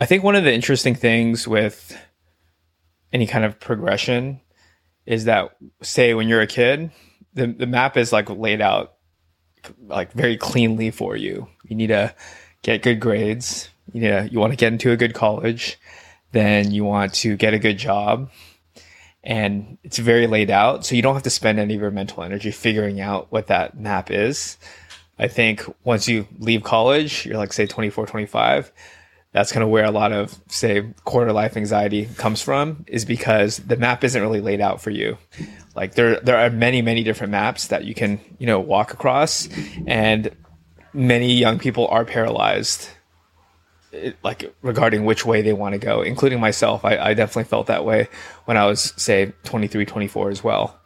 I think one of the interesting things with any kind of progression is that, say, when you're a kid, the, the map is like laid out like very cleanly for you. You need to get good grades. You know, you want to get into a good college. Then you want to get a good job. And it's very laid out. So you don't have to spend any of your mental energy figuring out what that map is. I think once you leave college, you're like, say, 24, 25, that's kind of where a lot of say quarter life anxiety comes from is because the map isn't really laid out for you. Like there there are many many different maps that you can you know walk across and many young people are paralyzed like regarding which way they want to go including myself. I, I definitely felt that way when i was say 23 24 as well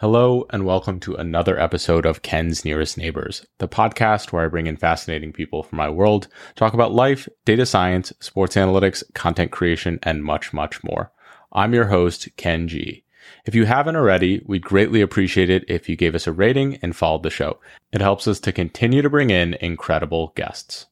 Hello, and welcome to another episode of Ken's Nearest Neighbors, the podcast where I bring in fascinating people from my world, talk about life, data science, sports analytics, content creation, and much, much more. I'm your host, Ken Jee. If you haven't already, we'd greatly appreciate it if you gave us a rating and followed the show. It helps us to continue to bring in incredible guests.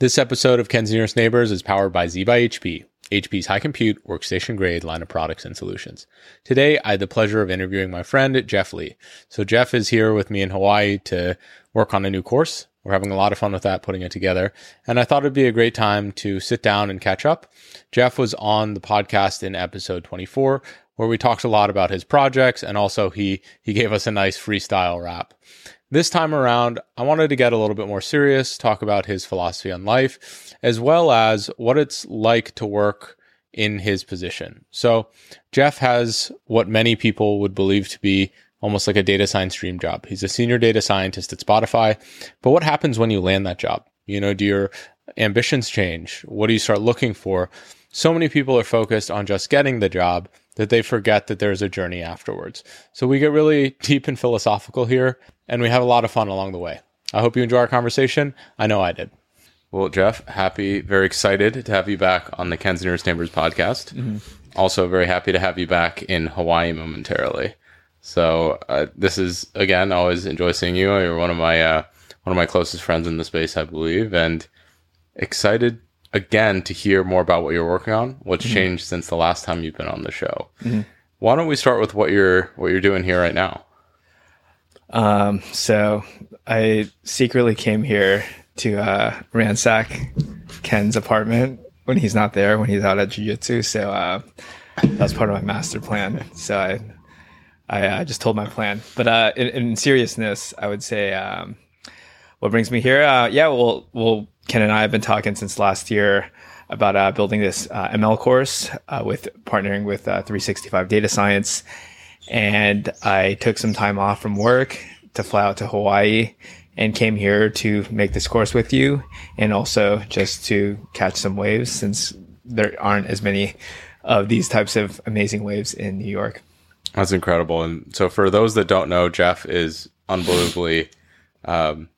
This episode of Ken's Nearest Neighbors is powered by Z by HP HP's high compute, workstation grade line of products and solutions. Today, I had the pleasure of interviewing my friend, Jeff Li. So Jeff is here with me in Hawaii to work on a new course. We're having a lot of fun with that, putting it together. And I thought it'd be a great time to sit down and catch up. Jeff was on the podcast in episode 24, where we talked a lot about his projects and also he, he gave us a nice freestyle rap. This time around, I wanted to get a little bit more serious, talk about his philosophy on life, as well as what it's like to work in his position. So, Jeff has what many people would believe to be almost like a data science dream job. He's a senior data scientist at Spotify. But what happens when you land that job? You know, do your ambitions change? What do you start looking for? So many people are focused on just getting the job that they forget that there's a journey afterwards. So we get really deep and philosophical here, and we have a lot of fun along the way. I hope you enjoy our conversation. I know I did. Well, Jeff, happy, very excited to have you back on the Ken's Nearest Neighbors podcast. Mm-hmm. Also, very happy to have you back in Hawaii momentarily. So, uh, this is again, always enjoy seeing you. You're one of my uh, one of my closest friends in the space, I believe, and excited again to hear more about what you're working on. What's mm-hmm. changed since the last time you've been on the show? Mm-hmm. Why don't we start with what you're what you're doing here right now? Um, so I secretly came here to uh, ransack Ken's apartment when he's not there, when he's out at jiu-jitsu. So uh, that's part of my master plan. So I I uh, just told my plan. But uh, in, in, seriousness, I would say um, what brings me here. Uh, yeah, well, well, Ken and I have been talking since last year about uh, building this uh, ML course uh, with partnering with 365 Data Science, and I took some time off from work to fly out to Hawaii and came here to make this course with you, and also just to catch some waves since there aren't as many of these types of amazing waves in New York. That's incredible. And so, for those that don't know, Jeff is unbelievably um,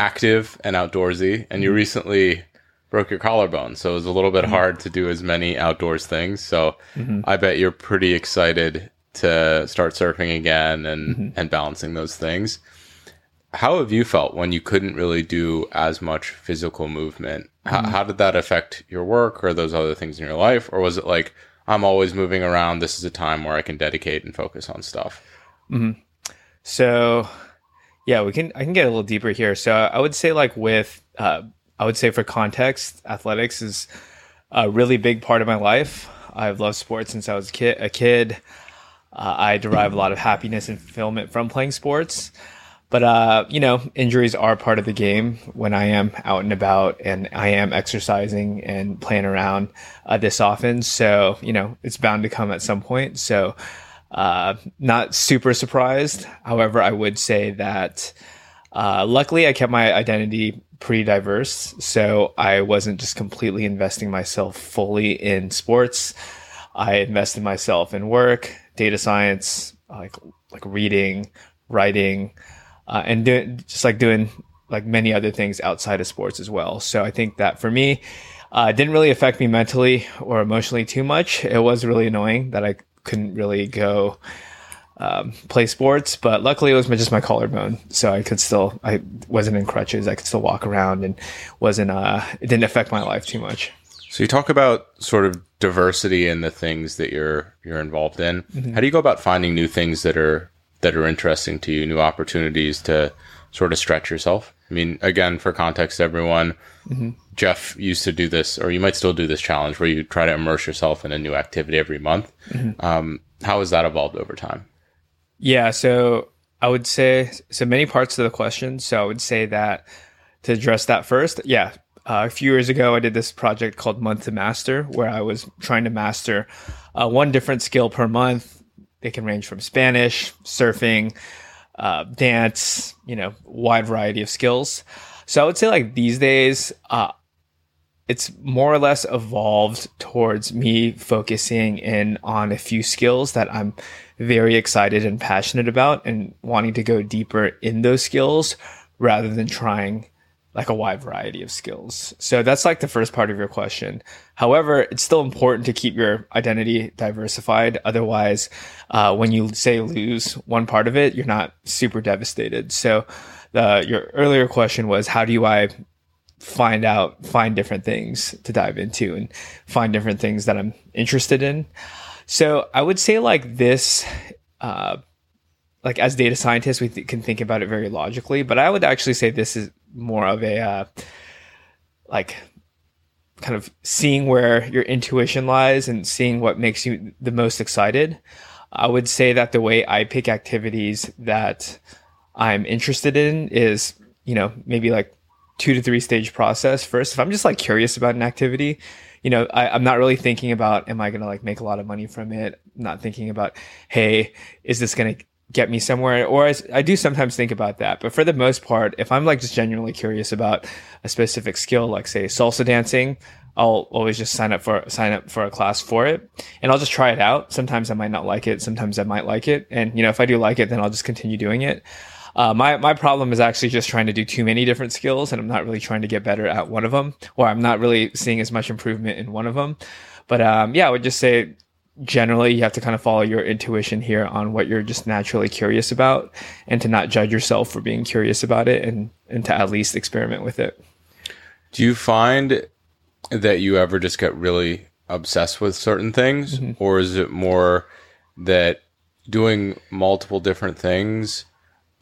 active and outdoorsy, and you mm-hmm. recently broke your collarbone, so it was a little bit mm-hmm. hard to do as many outdoors things. So mm-hmm. I bet you're pretty excited to start surfing again and mm-hmm. and balancing those things. How have you felt when you couldn't really do as much physical movement? How, mm-hmm. how did that affect your work or those other things in your life, or was it like I'm always moving around? This is a time where I can dedicate and focus on stuff. Mm-hmm. So yeah, we can. I can get a little deeper here. So I would say, like with, uh, I would say for context, athletics is a really big part of my life. I've loved sports since I was a kid. A kid. Uh, I derive a lot of happiness and fulfillment from playing sports. But uh, you know, injuries are part of the game. When I am out and about and I am exercising and playing around uh, this often, so you know, it's bound to come at some point. So uh, not super surprised. However, I would say that uh, luckily I kept my identity pretty diverse. So I wasn't just completely investing myself fully in sports. I invested myself in work, data science, like like reading, writing, uh, and doing just like doing like many other things outside of sports as well. So I think that for me, uh, it didn't really affect me mentally or emotionally too much. It was really annoying that I couldn't really go um, play sports, but luckily it was just my collarbone, so I could still I wasn't in crutches. I could still walk around and wasn't uh, it didn't affect my life too much. So you talk about sort of diversity in the things that you're you're involved in. Mm-hmm. How do you go about finding new things that are that are interesting to you, new opportunities to sort of stretch yourself? I mean, again, for context, everyone, mm-hmm. Jeff used to do this, or you might still do this challenge where you try to immerse yourself in a new activity every month. Mm-hmm. Um, how has that evolved over time? Yeah, so I would say so many parts to the question. So I would say that to address that first, yeah, uh, a few years ago, I did this project called Month to Master, where I was trying to master uh, one different skill per month. They can range from Spanish, surfing, uh, dance, you know, wide variety of skills. So I would say like these days, uh, it's more or less evolved towards me focusing in on a few skills that I'm very excited and passionate about and wanting to go deeper in those skills rather than trying like a wide variety of skills. So that's like the first part of your question. However, it's still important to keep your identity diversified. Otherwise, uh, when you say lose one part of it, you're not super devastated. So, uh, your earlier question was, how do I find out, find different things to dive into and find different things that I'm interested in? So I would say like this, uh, like as data scientists, we th- can think about it very logically, but I would actually say this is more of a uh, like kind of seeing where your intuition lies and seeing what makes you the most excited. I would say that the way I pick activities that I'm interested in is, you know, maybe like two to three stage process. First. If I'm just like curious about an activity, you know, I, am not really thinking about, am I going to like make a lot of money from it? I'm not thinking about, hey, is this going to get me somewhere? Or I, I, do sometimes think about that. But for the most part if i'm like just genuinely curious about a specific skill like say salsa dancing i'll always just sign up for sign up for a class for it. And i'll just try it out. Sometimes i might not like it. Sometimes i might like it. And you know if i do like it then i'll just continue doing it uh, my my problem is actually just trying to do too many different skills and i'm not really trying to get better at one of them or i'm not really seeing as much improvement in one of them. But um, yeah i would just say generally you have to kind of follow your intuition here on what you're just naturally curious about and to not judge yourself for being curious about it and and to at least experiment with it. Do you find that you ever just get really obsessed with certain things? Mm-hmm. or is it more that doing multiple different things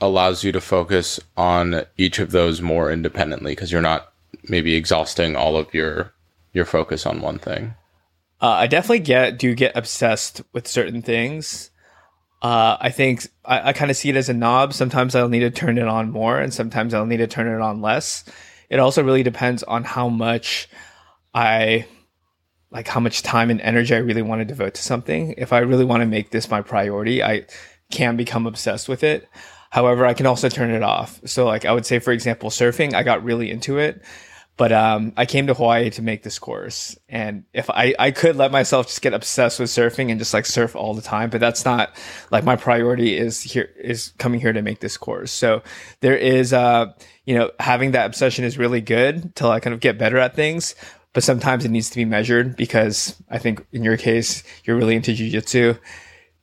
allows you to focus on each of those more independently because you're not maybe exhausting all of your your focus on one thing uh, I definitely get do get obsessed with certain things. Uh, I think I, I kind of see it as a knob. Sometimes I'll need to turn it on more, and sometimes I'll need to turn it on less. It also really depends on how much I like, how much time and energy I really want to devote to something. If I really want to make this my priority, I can become obsessed with it. However, I can also turn it off. So, like, I would say, for example, surfing, I got really into it but um, I came to Hawaii to make this course, and if I I could let myself just get obsessed with surfing and just like surf all the time, but that's not like my priority is here is coming here to make this course. So there is uh you know having that obsession is really good till I kind of get better at things, but sometimes it needs to be measured because I think in your case you're really into jujitsu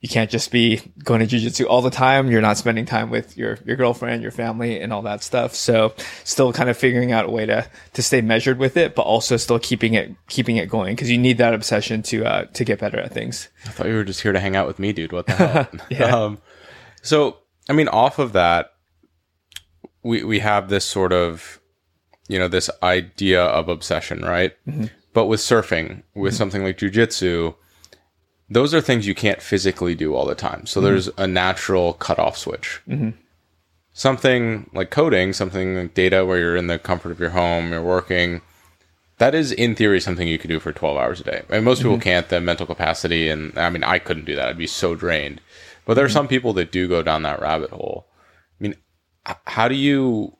you can't just be going to jujitsu all the time. You're not spending time with your, your girlfriend, your family and all that stuff. So still kind of figuring out a way to, to stay measured with it, but also still keeping it, keeping it going. Cause you need that obsession to, uh, to get better at things. I thought you were just here to hang out with me, dude. What the hell? yeah. Um, so, I mean, off of that, we, we have this sort of, you know, this idea of obsession, right? Mm-hmm. But with surfing, with mm-hmm. something like jujitsu, those are things you can't physically do all the time. So mm-hmm. there's a natural cutoff switch. Mm-hmm. Something like coding, something like data where you're in the comfort of your home, you're working. That is, in theory, something you could do for 12 hours a day. And most mm-hmm. people can't. The mental capacity, and I mean, I couldn't do that. I'd be so drained. But there are mm-hmm. some people that do go down that rabbit hole. I mean, how do you,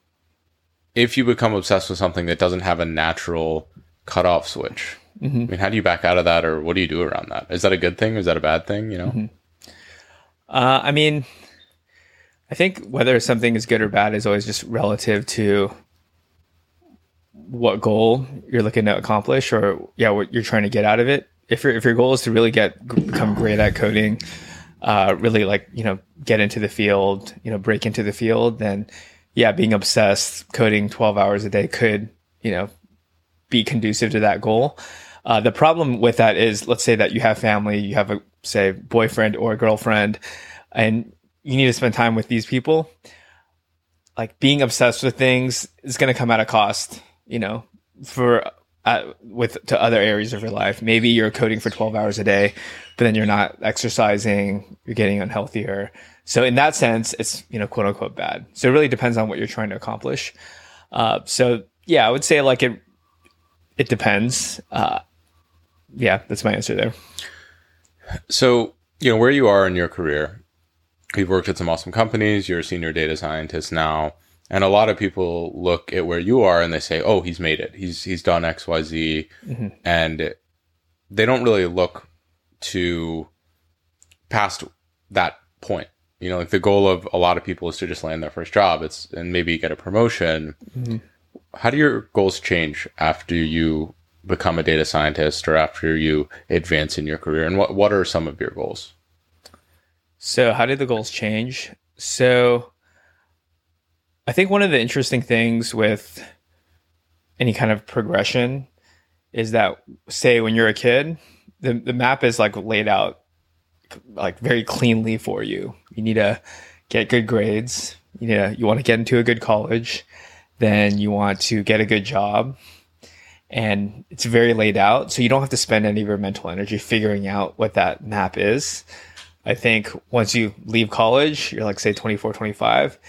if you become obsessed with something that doesn't have a natural cutoff switch, Mm-hmm. I mean, how do you back out of that, or what do you do around that? Is that a good thing? Or is that a bad thing? You know. Mm-hmm. Uh, I mean, I think whether something is good or bad is always just relative to what goal you're looking to accomplish, or yeah, what you're trying to get out of it. If your if your goal is to really get become great at coding, uh, really like you know get into the field, you know break into the field, then yeah, being obsessed coding 12 hours a day could you know be conducive to that goal. Uh, the problem with that is, let's say that you have family, you have a say boyfriend or a girlfriend, and you need to spend time with these people. Like being obsessed with things is going to come at a cost, you know, for uh, with to other areas of your life. Maybe you're coding for 12 hours a day, but then you're not exercising, you're getting unhealthier. So in that sense, it's, you know, quote unquote bad. So it really depends on what you're trying to accomplish. Uh, so yeah, I would say like it, it depends. Uh, yeah, that's my answer there. So, you know, where you are in your career, you've worked at some awesome companies, you're a senior data scientist now. And a lot of people look at where you are and they say, "Oh, he's made it. He's he's done X, Y, Z," mm-hmm. and they don't really look to past that point. You know, like the goal of a lot of people is to just land their first job. It's and maybe get a promotion. Mm-hmm. How do your goals change after you become a data scientist or after you advance in your career? And what what are some of your goals? So, how did the goals change? So, I think one of the interesting things with any kind of progression is that, say, when you're a kid, the, the map is like laid out like very cleanly for you. You need to get good grades. You know, you want to get into a good college. Then you want to get a good job. And it's very laid out. So you don't have to spend any of your mental energy figuring out what that map is. I think once you leave college, you're like, say, 24, 25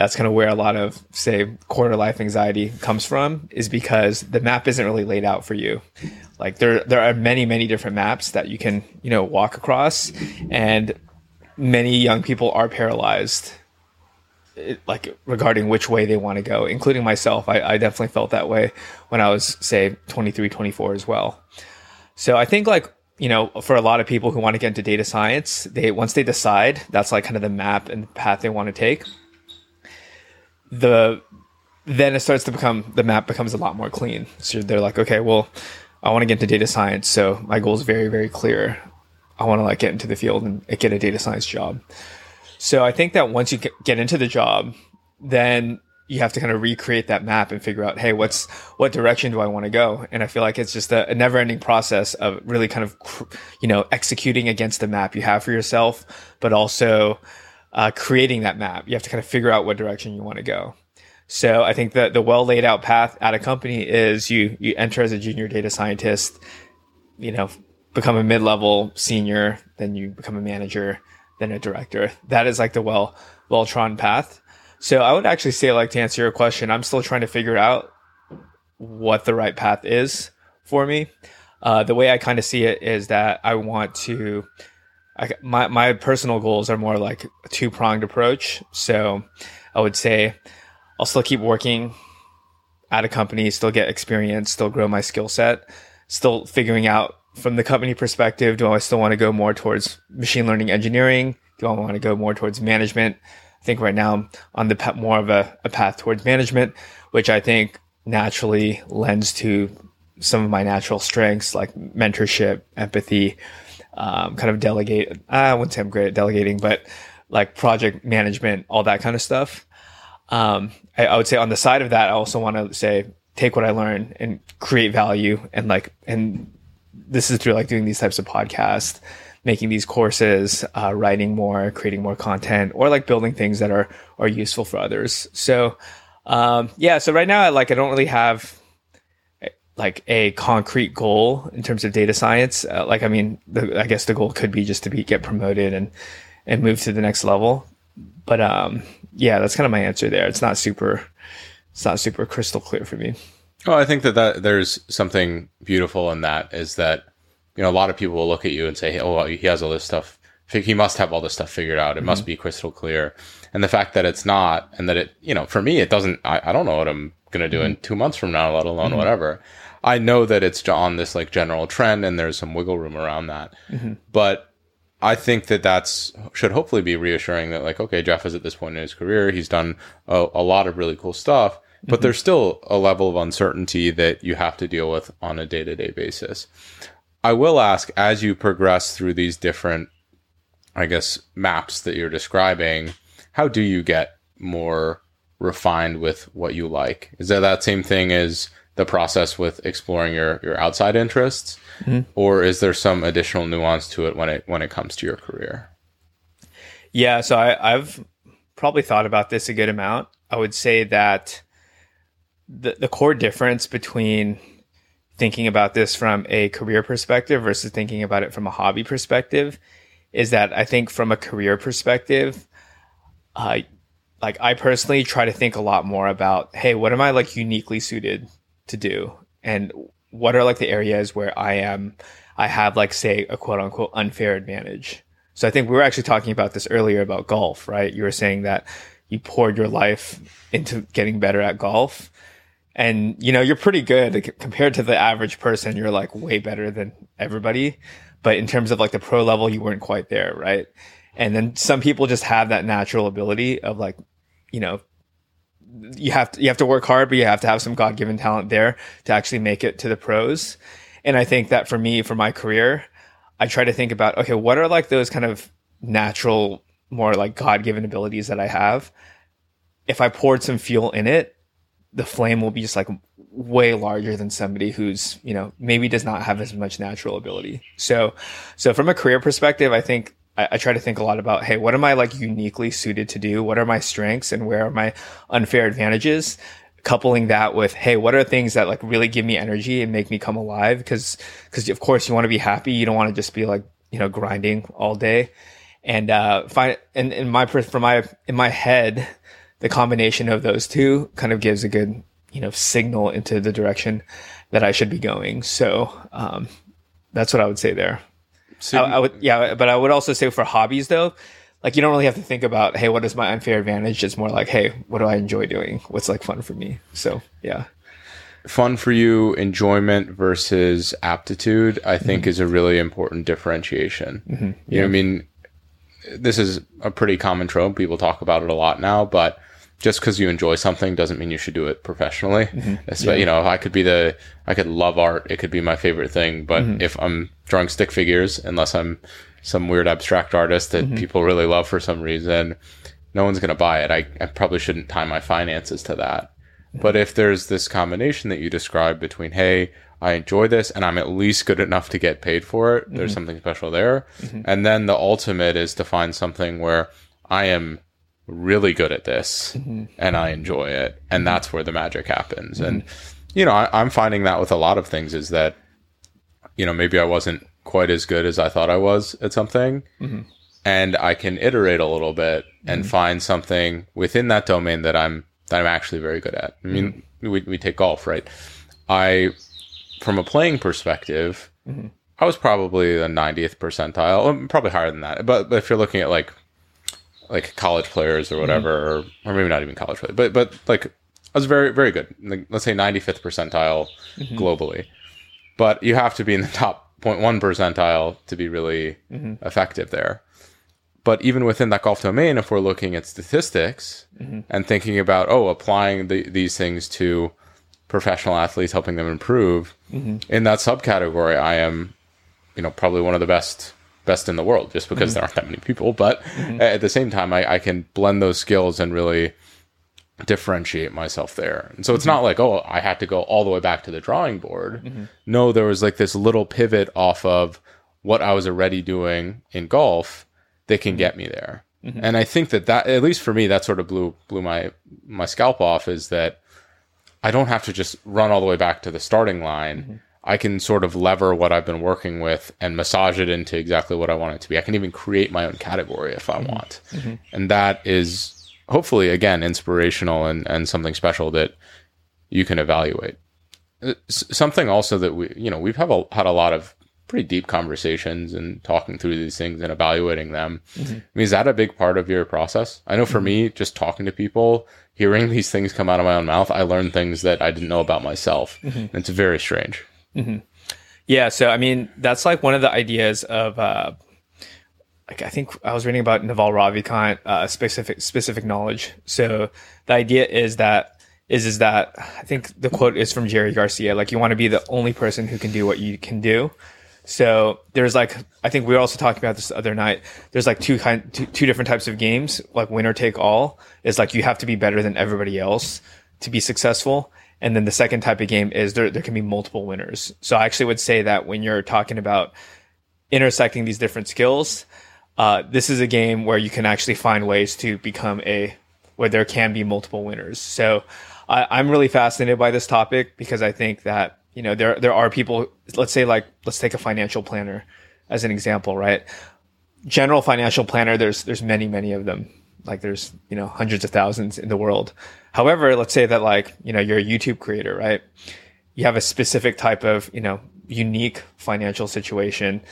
that's kind of where a lot of say quarter life anxiety comes from is because the map isn't really laid out for you like there there are many many different maps that you can you know walk across and many young people are paralyzed like regarding which way they want to go including myself I, I definitely felt that way when i was say 23 24 as well so i think like you know for a lot of people who want to get into data science they once they decide that's like kind of the map and path they want to take the then it starts to become the map becomes a lot more clean. So they're like, okay, well, I want to get into data science, so my goal is very very clear. I want to like get into the field and get a data science job. So I think that once you get into the job, then you have to kind of recreate that map and figure out, hey, what's what direction do I want to go? And I feel like it's just a, a never-ending process of really kind of, you know, executing against the map you have for yourself, but also uh, creating that map. You have to kind of figure out what direction you want to go. So I think that the well laid out path at a company is you you enter as a junior data scientist, you know, become a mid level senior, then you become a manager, then a director. That is like the well well trodden path. So I would actually say like to answer your question, I'm still trying to figure out what the right path is for me. Uh, the way I kind of see it is that I want to I, my my personal goals are more like a two pronged approach. So I would say I'll still keep working at a company, still get experience, still grow my skill set, still figuring out from the company perspective, do I still want to go more towards machine learning engineering? Do I want to go more towards management? I think right now I'm on the more of a, a path towards management, which I think naturally lends to some of my natural strengths like mentorship, empathy, um, kind of delegate. I wouldn't say I'm great at delegating, but like project management, all that kind of stuff. Um, I, I, would say on the side of that, I also want to say take what I learn and create value and like and this is through like doing these types of podcasts, making these courses, uh, writing more, creating more content, or like building things that are are useful for others. So um, yeah, so right now, I like I don't really have like a concrete goal in terms of data science. Uh, like, I mean, the, I guess the goal could be just to be get promoted and and move to the next level. But um, yeah, that's kind of my answer there. It's not super, it's not super crystal clear for me. Well, I think that, that there's something beautiful in that is that you know a lot of people will look at you and say, "Oh, he has all this stuff. He must have all this stuff figured out. It mm-hmm. must be crystal clear." And the fact that it's not, and that it, you know, for me, it doesn't. I, I don't know what I'm gonna do mm-hmm. in two months from now, let alone mm-hmm. whatever. I know that it's on this like general trend and there's some wiggle room around that. Mm-hmm. But I think that that's should hopefully be reassuring that like, okay, Jeff is at this point in his career. He's done a, a lot of really cool stuff, but mm-hmm. there's still a level of uncertainty that you have to deal with on a day to day basis. I will ask as you progress through these different I guess, maps that you're describing, how do you get more refined with what you like? Is that that same thing as the process with exploring your, your outside interests? Mm-hmm. Or is there some additional nuance to it when it when it comes to your career? Yeah, so I, I've probably thought about this a good amount. I would say that the the core difference between thinking about this from a career perspective versus thinking about it from a hobby perspective is that I think from a career perspective, uh, like I personally try to think a lot more about, hey, what am I like uniquely suited to do? And what are like the areas where I am, I have like, say, a quote unquote unfair advantage. So I think we were actually talking about this earlier about golf, right? You were saying that you poured your life into getting better at golf. And, you know, you're pretty good compared to the average person. You're like way better than everybody. But in terms of like the pro level, you weren't quite there, right? And then some people just have that natural ability of like, you know, you have to you have to work hard, but you have to have some God given talent there to actually make it to the pros. And I think that for me, for my career, I try to think about okay, what are like those kind of natural, more like God given abilities that I have. If I poured some fuel in it, the flame will be just like way larger than somebody who's you know maybe does not have as much natural ability. So, so from a career perspective, I think I, I, try to think a lot about, hey, what am I like uniquely suited to do? What are my strengths and where are my unfair advantages? Coupling that with, hey, what are things that like really give me energy and make me come alive? Because, because of course you want to be happy. You don't want to just be like, you know, grinding all day. And, uh, find, and in my, for my, in my head, the combination of those two kind of gives a good, you know, signal into the direction that I should be going. So, um, that's what I would say there. So I, I, would, yeah, but I would also say for hobbies though, like you don't really have to think about, hey, what is my unfair advantage? It's more like, hey, what do I enjoy doing? What's like fun for me? So yeah. Fun for you, enjoyment versus aptitude, I think mm-hmm. is a really important differentiation. Mm-hmm. You yeah. know, I mean, this is a pretty common trope. People talk about it a lot now, but just because you enjoy something doesn't mean you should do it professionally. Mm-hmm. Yeah. You know, I could be the, I could love art. It could be my favorite thing. But mm-hmm. if I'm drawing stick figures, unless I'm some weird abstract artist that mm-hmm. people really love for some reason, no one's going to buy it. I, I probably shouldn't tie my finances to that. Mm-hmm. But if there's this combination that you describe between, hey, I enjoy this and I'm at least good enough to get paid for it, there's mm-hmm. something special there. Mm-hmm. And then the ultimate is to find something where I am really good at this mm-hmm. and I enjoy it. And that's where the magic happens. Mm-hmm. And, you know, I, am finding that with a lot of things is that, you know, maybe I wasn't quite as good as I thought I was at something. Mm-hmm. And I can iterate a little bit and mm-hmm. find something within that domain that I'm, that I'm actually very good at. I mean, mm-hmm. we, we take golf, right? I, from a playing perspective, mm-hmm. I was probably the 90th percentile, probably higher than that. But, but if you're looking at like like college players or whatever, mm-hmm. or, or maybe not even college players, but but like I was very very good. Like, let's say 95th percentile mm-hmm. globally, but you have to be in the top 0.1 percentile to be really mm-hmm. effective there. But even within that golf domain, if we're looking at statistics mm-hmm. and thinking about oh, applying the, these things to professional athletes, helping them improve mm-hmm. in that subcategory, I am, you know, probably one of the best best in the world just because mm-hmm. there aren't that many people. But mm-hmm. at the same time, I, I, can blend those skills and really differentiate myself there. And so it's mm-hmm. not like, oh, I had to go all the way back to the drawing board. Mm-hmm. No, there was like this little pivot off of what I was already doing in golf that can mm-hmm. get me there. And I think that that, at least for me, that sort of blew, blew my, my scalp off is that I don't have to just run all the way back to the starting line I can sort of lever what I've been working with and massage it into exactly what I want it to be. I can even create my own category if I mm-hmm. want. Mm-hmm. And that is hopefully, again, inspirational and, and something special that you can evaluate. Uh, something also that we, you know, we've have a, had a lot of pretty deep conversations and talking through these things and evaluating them. Mm-hmm. I mean, is that a big part of your process? I know for mm-hmm. me, just talking to people, hearing these things come out of my own mouth, I learn things that I didn't know about myself. Mm-hmm. it's very strange. Mm-hmm. Yeah, so I mean, that's like one of the ideas of, uh, like I think I was reading about Naval Ravikant, uh, specific specific knowledge. So the idea is that is is that I think the quote is from Jerry Garcia, like you want to be the only person who can do what you can do. So there's like I think we were also talking about this the other night. There's like two kind two, two different types of games. Like winner take all is like you have to be better than everybody else to be successful. And then the second type of game is there there can be multiple winners. So I actually would say that when you're talking about intersecting these different skills, uh, this is a game where you can actually find ways to become a where there can be multiple winners. So I, I'm really fascinated by this topic because I think that you know there there are people. Let's say like let's take a financial planner as an example, right? General financial planner. There's there's many many of them. Like there's you know hundreds of thousands in the world. However, let's say that like you know you're a YouTube creator, right? You have a specific type of you know unique financial situation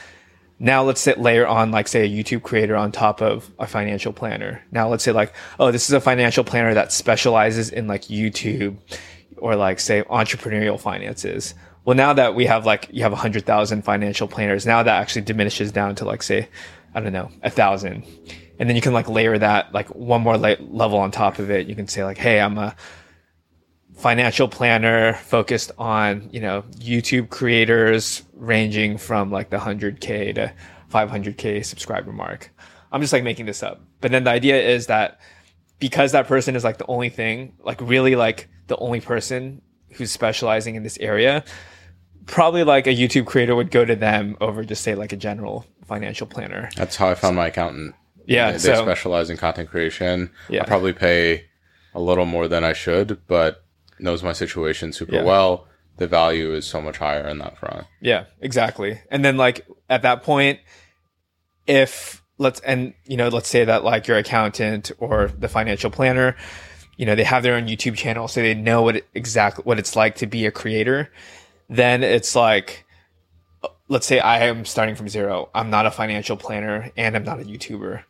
now let's say layer on like say a YouTube creator on top of a financial planner. Now let's say like, oh, this is a financial planner that specializes in like YouTube or like say entrepreneurial finances. Well, now that we have like you have a hundred thousand financial planners, now that actually diminishes down to like say, I don't know, a thousand, and then you can like layer that like one more la- level on top of it. You can say like, hey, I'm a financial planner focused on you know YouTube creators ranging from like the 100k to 500k subscriber mark. I'm just like making this up. But then the idea is that because that person is like the only thing, like really like the only person who's specializing in this area, probably like a YouTube creator would go to them over just say like a general financial planner. That's how I found my accountant. Yeah, They, so they specialize in content creation. Yeah. I probably pay a little more than I should, but knows my situation super Yeah. well. The value is so much higher in that front. Yeah, exactly. And then like at that point, if let's and you know, let's say that like your accountant or the financial planner, you know, they have their own YouTube channel, so they know what exactly what it's like to be a creator. Then it's like, let's say I am starting from zero. I'm not a financial planner and I'm not a YouTuber.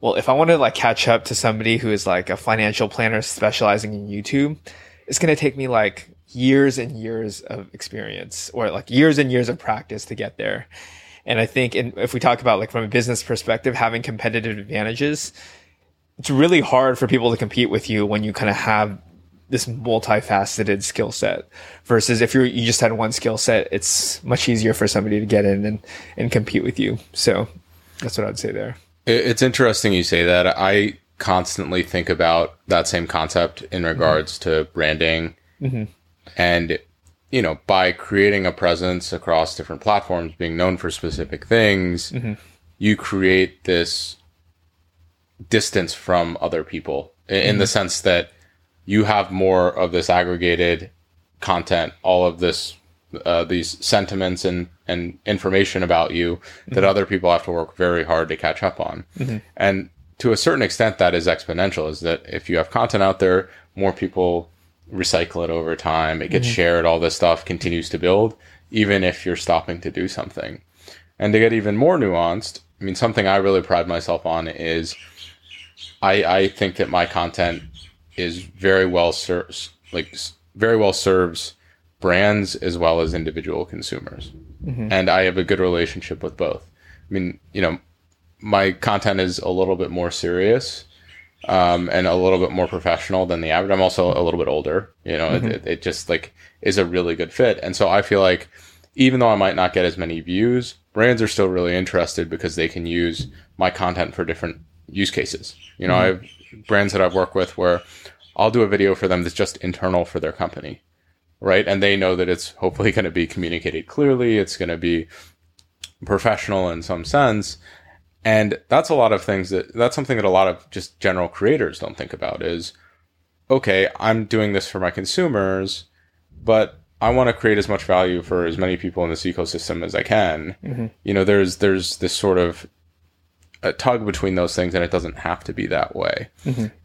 Well, if I want to like catch up to somebody who is like a financial planner specializing in YouTube, it's going to take me like years and years of experience or like years and years of practice to get there. And I think in, if we talk about like from a business perspective, having competitive advantages, it's really hard for people to compete with you when you kind of have this multifaceted skill set versus if you're, you just had one skill set, it's much easier for somebody to get in and, and compete with you. So that's what I'd say there. It's interesting you say that. I constantly think about that same concept in regards to branding. Mm-hmm. And, you know, by creating a presence across different platforms, being known for specific things, mm-hmm. you create this distance from other people in the mm-hmm. sense that you have more of this aggregated content, all of this, uh, these sentiments and, and information about you that mm-hmm. other people have to work very hard to catch up on. Mm-hmm. And to a certain extent, that is exponential is that if you have content out there, more people recycle it over time. It gets shared. All this stuff continues to build, even if you're stopping to do something. And to get even more nuanced, I mean, something I really pride myself on is I, I think that my content is very well serves like very well serves brands as well as individual consumers, and I have a good relationship with both. I mean, you know, my content is a little bit more serious um, and a little bit more professional than the average. I'm also a little bit older. You know, it, it, it just like is a really good fit, and so I feel like even though I might not get as many views, brands are still really interested because they can use my content for different use cases. You know, mm-hmm. I have brands that I've worked with where I'll do a video for them that's just internal for their company, right? And they know that it's hopefully going to be communicated clearly. It's going to be professional in some sense. And that's a lot of things that that's something that a lot of just general creators don't think about is okay, I'm doing this for my consumers, but I want to create as much value for as many people in this ecosystem as I can. Mm-hmm. You know, there's there's this sort of a tug between those things, and it doesn't have to be that way.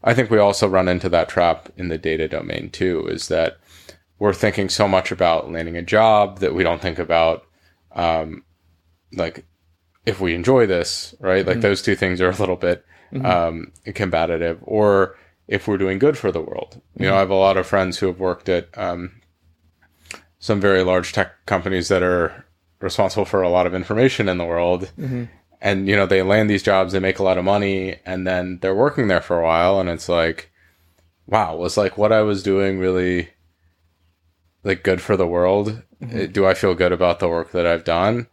I think we also run into that trap in the data domain too. Is that we're thinking so much about landing a job that we don't think about, um, like if we enjoy this, right? Like those two things are a little bit um, combative, or if we're doing good for the world. You know, I have a lot of friends who have worked at um, some very large tech companies that are responsible for a lot of information in the world. And, you know, they land these jobs, they make a lot of money, and then they're working there for a while. And it's like, wow, was like what I was doing really like good for the world? Uh, Do I feel good about the work that I've done?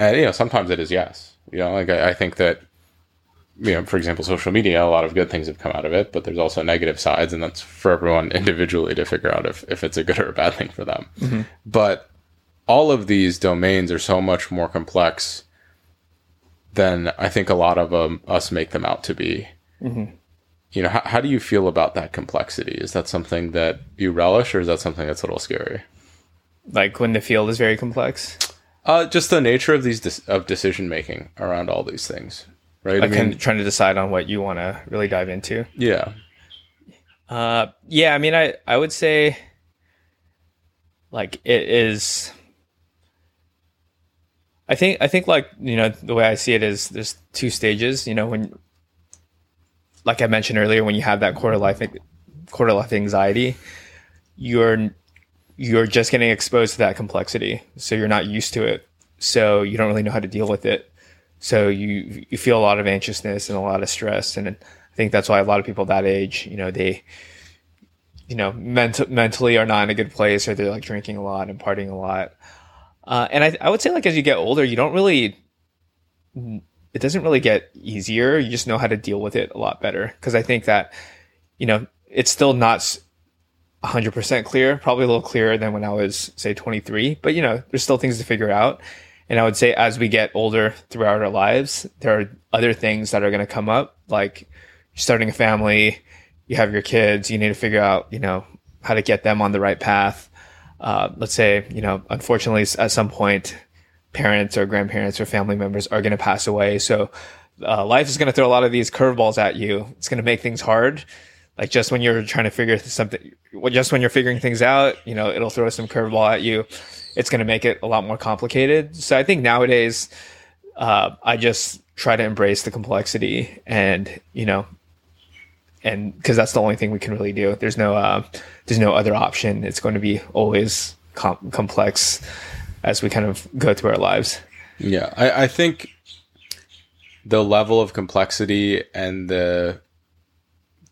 and you know sometimes it is yes you know like I, I think that you know for example social media a lot of good things have come out of it but there's also negative sides and that's for everyone individually to figure out if, if it's a good or a bad thing for them but all of these domains are so much more complex than i think a lot of um, us make them out to be you know how, how do you feel about that complexity is that something that you relish or is that something that's a little scary Like when the field is very complex. uh, just the nature of these de- of decision making around all these things right Like kind of trying to decide on what you want to really dive into. yeah Uh, yeah, I mean, I I would say like it is. I think I think like you know the way I see it is there's two stages. You know when, like I mentioned earlier, when you have that quarter life quarter life anxiety, you're you're just getting exposed to that complexity, so you're not used to it, so you don't really know how to deal with it. So you you feel a lot of anxiousness and a lot of stress, and I think that's why a lot of people that age, you know, they you know, ment- mentally are not in a good place or they're like drinking a lot and partying a lot. Uh, and I, I would say like as you get older, you don't really, it doesn't really get easier. You just know how to deal with it a lot better. Cause I think that, you know, it's still not 100% clear, probably a little clearer than when I was say 23, but you know, there's still things to figure out. And I would say as we get older throughout our lives, there are other things that are going to come up, like starting a family, you have your kids, you need to figure out, you know, how to get them on the right path. Uh, let's say, you know, unfortunately, at some point, parents or grandparents or family members are going to pass away. So uh, life is going to throw a lot of these curveballs at you. It's going to make things hard. Like just when you're trying to figure something, just when you're figuring things out, you know, it'll throw some curveball at you. It's going to make it a lot more complicated. So I think nowadays, uh, I just try to embrace the complexity and, you know, and because that's the only thing we can really do. There's no uh, there's no other option. It's going to be always com- complex as we kind of go through our lives. Yeah, I, I think the level of complexity and the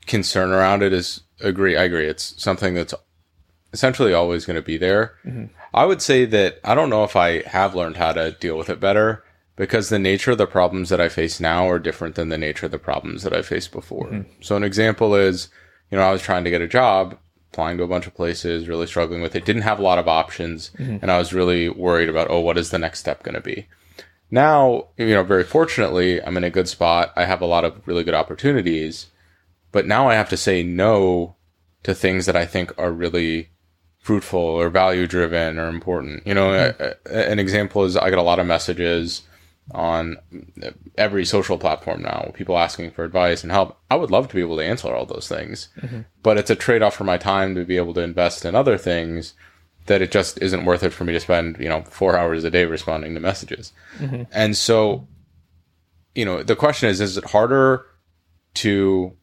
concern around it is agree. I agree. It's something that's essentially always going to be there. I would say that I don't know if I have learned how to deal with it better because the nature of the problems that I face now are different than the nature of the problems that I faced before. Mm-hmm. So an example is, you know, I was trying to get a job, applying to a bunch of places, really struggling with it, didn't have a lot of options, mm-hmm. and I was really worried about, oh, what is the next step going to be? Now, you know, very fortunately, I'm in a good spot. I have a lot of really good opportunities, but now I have to say no to things that I think are really fruitful or value driven or important. You know, mm-hmm. a- a- an example is I get a lot of messages on every social platform now, people asking for advice and help. I would love to be able to answer all those things, but it's a trade off for my time to be able to invest in other things that it just isn't worth it for me to spend, you know, four hours a day responding to messages. And so, you know, the question is, is it harder to,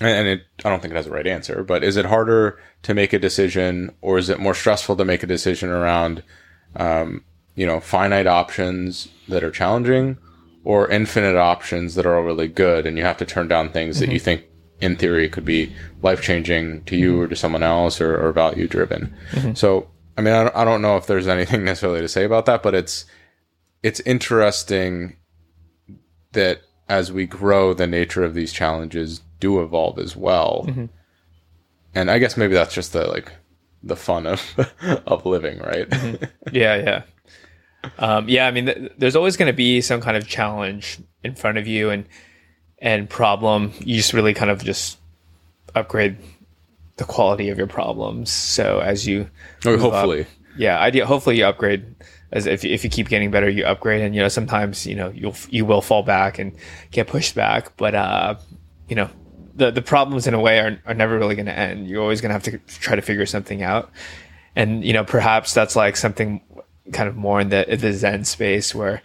and it, I don't think it has a right answer, but is it harder to make a decision or is it more stressful to make a decision around, um, you know, finite options that are challenging or infinite options that are all really good and you have to turn down things that mm-hmm. you think in theory could be life changing to you or to mm-hmm. someone else or, or value driven. Mm-hmm. So, I mean, I don't, I don't know if there's anything necessarily to say about that, but it's, it's interesting that as we grow, the nature of these challenges do evolve as well. And I guess maybe that's just the like the fun of of living, right? Yeah, yeah. Um, yeah, I mean, th- there's always going to be some kind of challenge in front of you and and problem. You just really kind of just upgrade the quality of your problems. So as you or move up- hopefully. yeah, idea. Hopefully, you upgrade as if if you keep getting better, you upgrade, and you know sometimes you know you'll you will fall back and get pushed back, but uh, you know the the problems in a way are are never really going to end. You're always going to have to try to figure something out, and you know perhaps that's like something kind of more in the the Zen space where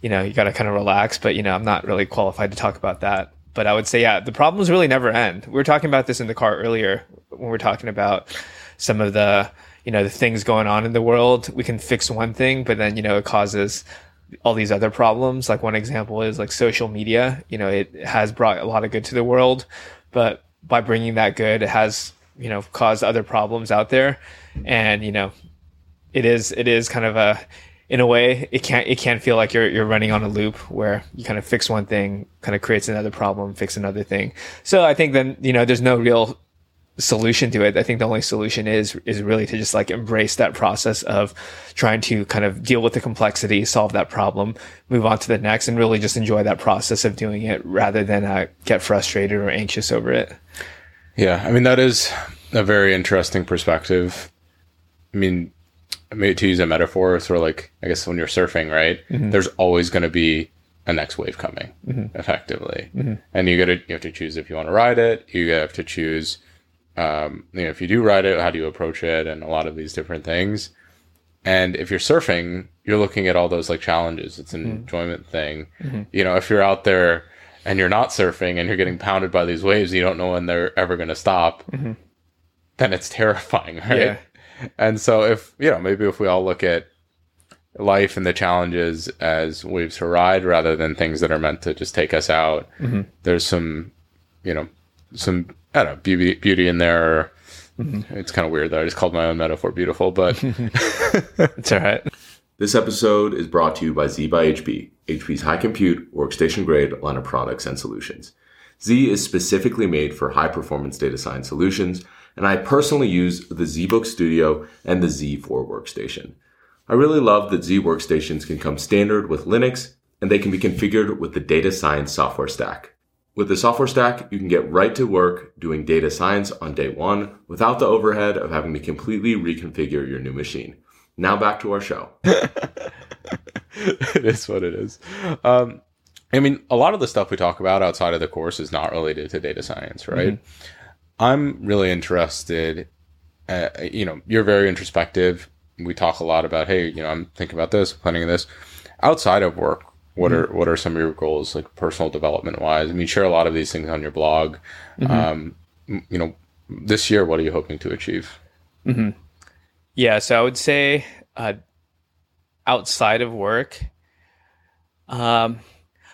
you know you got to kind of relax. But you know I'm not really qualified to talk about that. But I would say yeah, the problems really never end. We were talking about this in the car earlier when we're talking about some of the you know the things going on in the world we can fix one thing but then you know it causes all these other problems like one example is like social media you know it has brought a lot of good to the world but by bringing that good it has you know caused other problems out there and you know it is it is kind of a in a way, it can't it can feel like you're you're running on a loop where you kind of fix one thing, kind of creates another problem, fix another thing. So I think then you know there's no real solution to it. I think the only solution is is really to just like embrace that process of trying to kind of deal with the complexity, solve that problem, move on to the next, and really just enjoy that process of doing it rather than uh, get frustrated or anxious over it. Yeah, I mean that is a very interesting perspective. I mean, to use a metaphor, sort of like I guess when you're surfing, right? Mm-hmm. There's always going to be a next wave coming, mm-hmm. effectively, mm-hmm. and you got to you have to choose if you want to ride it. You have to choose, um, you know, if you do ride it, how do you approach it, and a lot of these different things. And if you're surfing, you're looking at all those like challenges. It's an mm-hmm. enjoyment thing. Mm-hmm. You know, if you're out there and you're not surfing and you're getting pounded by these waves, you don't know when they're ever going to stop. Mm-hmm. Then it's terrifying, right? Yeah and so if you know maybe if we all look at life and the challenges as waves to ride rather than things that are meant to just take us out mm-hmm. there's some you know some i don't know beauty beauty in there mm-hmm. it's kind of weird that i just called my own metaphor beautiful but it's all right this episode is brought to you by z by hp hp's high compute workstation grade line of products and solutions z is specifically made for high performance data science solutions and I personally use the ZBook Studio and the Z4 workstation. I really love that Z workstations can come standard with Linux and they can be configured with the data science software stack. With the software stack, you can get right to work doing data science on day one without the overhead of having to completely reconfigure your new machine. Now back to our show. it is what it is. Um, I mean, a lot of the stuff we talk about outside of the course is not related to data science, right? Mm-hmm. I'm really interested. Uh, you know, you're very introspective. We talk a lot about, hey, you know, I'm thinking about this, planning this. Outside of work, what mm-hmm. are what are some of your goals, like personal development wise? I mean, you share a lot of these things on your blog. Mm-hmm. Um, you know, this year, what are you hoping to achieve? Mm-hmm. Yeah, so I would say uh, outside of work, um,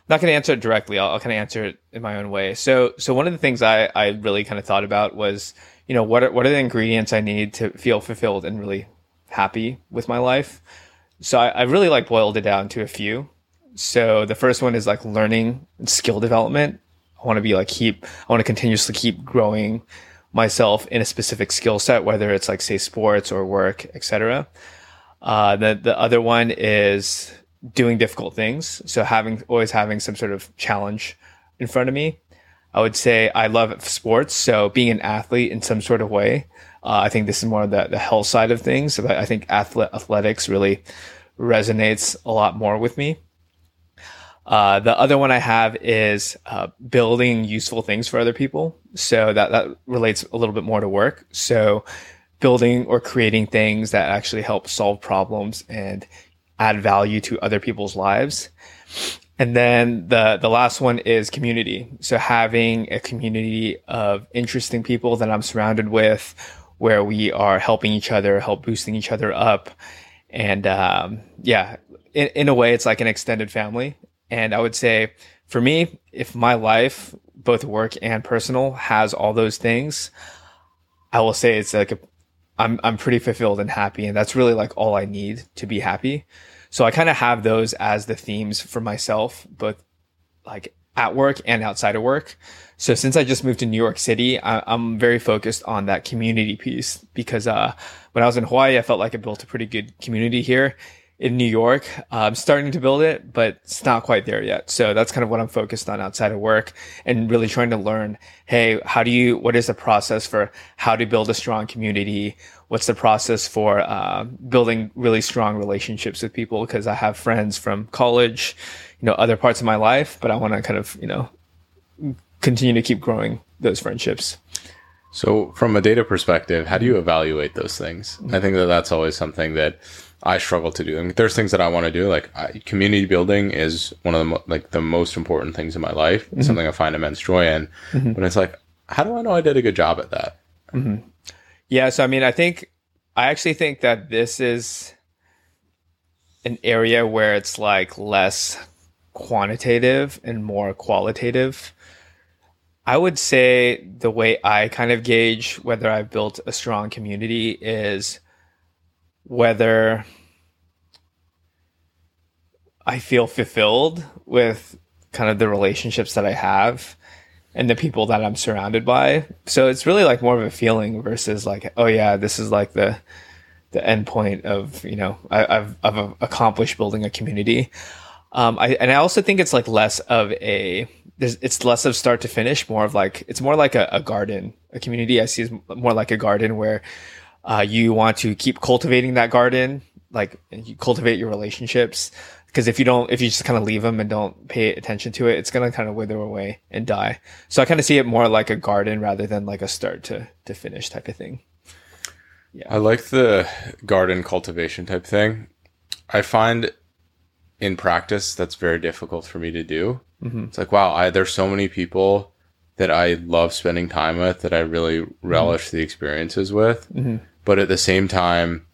not going to answer it directly. I'll, I'll kind of answer it in my own way. So, so one of the things I, I really kind of thought about was, you know, what are, what are the ingredients I need to feel fulfilled and really happy with my life? So I, I really like boiled it down to a few. So the first one is like learning and skill development. I want to be like keep, I want to continuously keep growing myself in a specific skill set, whether it's like say sports or work, etc. Uh, the the other one is doing difficult things. So having always having some sort of challenge in front of me. I would say I love sports. So being an athlete in some sort of way, uh, I think this is more of the, the health side of things. But I think athletics really resonates a lot more with me. Uh, the other one I have is uh, building useful things for other people. So that, that relates a little bit more to work. So building or creating things that actually help solve problems and add value to other people's lives. And then the the last one is community. So having a community of interesting people that I'm surrounded with, where we are helping each other, help boosting each other up, and um, yeah, in, in a way, it's like an extended family. And I would say, for me, if my life, both work and personal, has all those things, I will say it's like a I'm I'm pretty fulfilled and happy, and that's really like all I need to be happy. So I kind of have those as the themes for myself, both like at work and outside of work. So since I just moved to New York City, I, am very focused on that community piece because uh, when I was in Hawaii, I felt like I built a pretty good community here in New York. I'm starting to build it, but it's not quite there yet. So that's kind of what I'm focused on outside of work and really trying to learn, hey, how do you, what is the process for how to build a strong community? What's the process for uh, building really strong relationships with people? Because I have friends from college, you know, other parts of my life, but I want to kind of, you know, continue to keep growing those friendships. So, from a data perspective, how do you evaluate those things? I think that that's always something that I struggle to do. I mean, there's things that I want to do. Like I, community building is one of the mo- like the most important things in my life. Mm-hmm. something I find immense joy in. Mm-hmm. But it's like, how do I know I did a good job at that? Mm-hmm. Yeah. So I mean, I think I actually think that this is an area where it's like less quantitative and more qualitative. I would say the way I kind of gauge whether I've built a strong community is whether I feel fulfilled with kind of the relationships that I have and the people that I'm surrounded by. So it's really like more of a feeling versus like, oh yeah, this is like the the end point of you know I, have I've accomplished building a community. Um, I and I also think it's like less of a it's less of start to finish, more of like it's more like a, a garden. A community I see is more like a garden where uh, you want to keep cultivating that garden, like you cultivate your relationships. Because if you don't, if you just kind of leave them and don't pay attention to it, it's gonna kind of wither away and die. So I kind of see it more like a garden rather than like a start to to finish type of thing. Yeah, I like the garden cultivation type thing. I find in practice that's very difficult for me to do. Mm-hmm. It's like wow, I, there's so many people that I love spending time with that I really relish mm-hmm. the experiences with, mm-hmm. But at the same time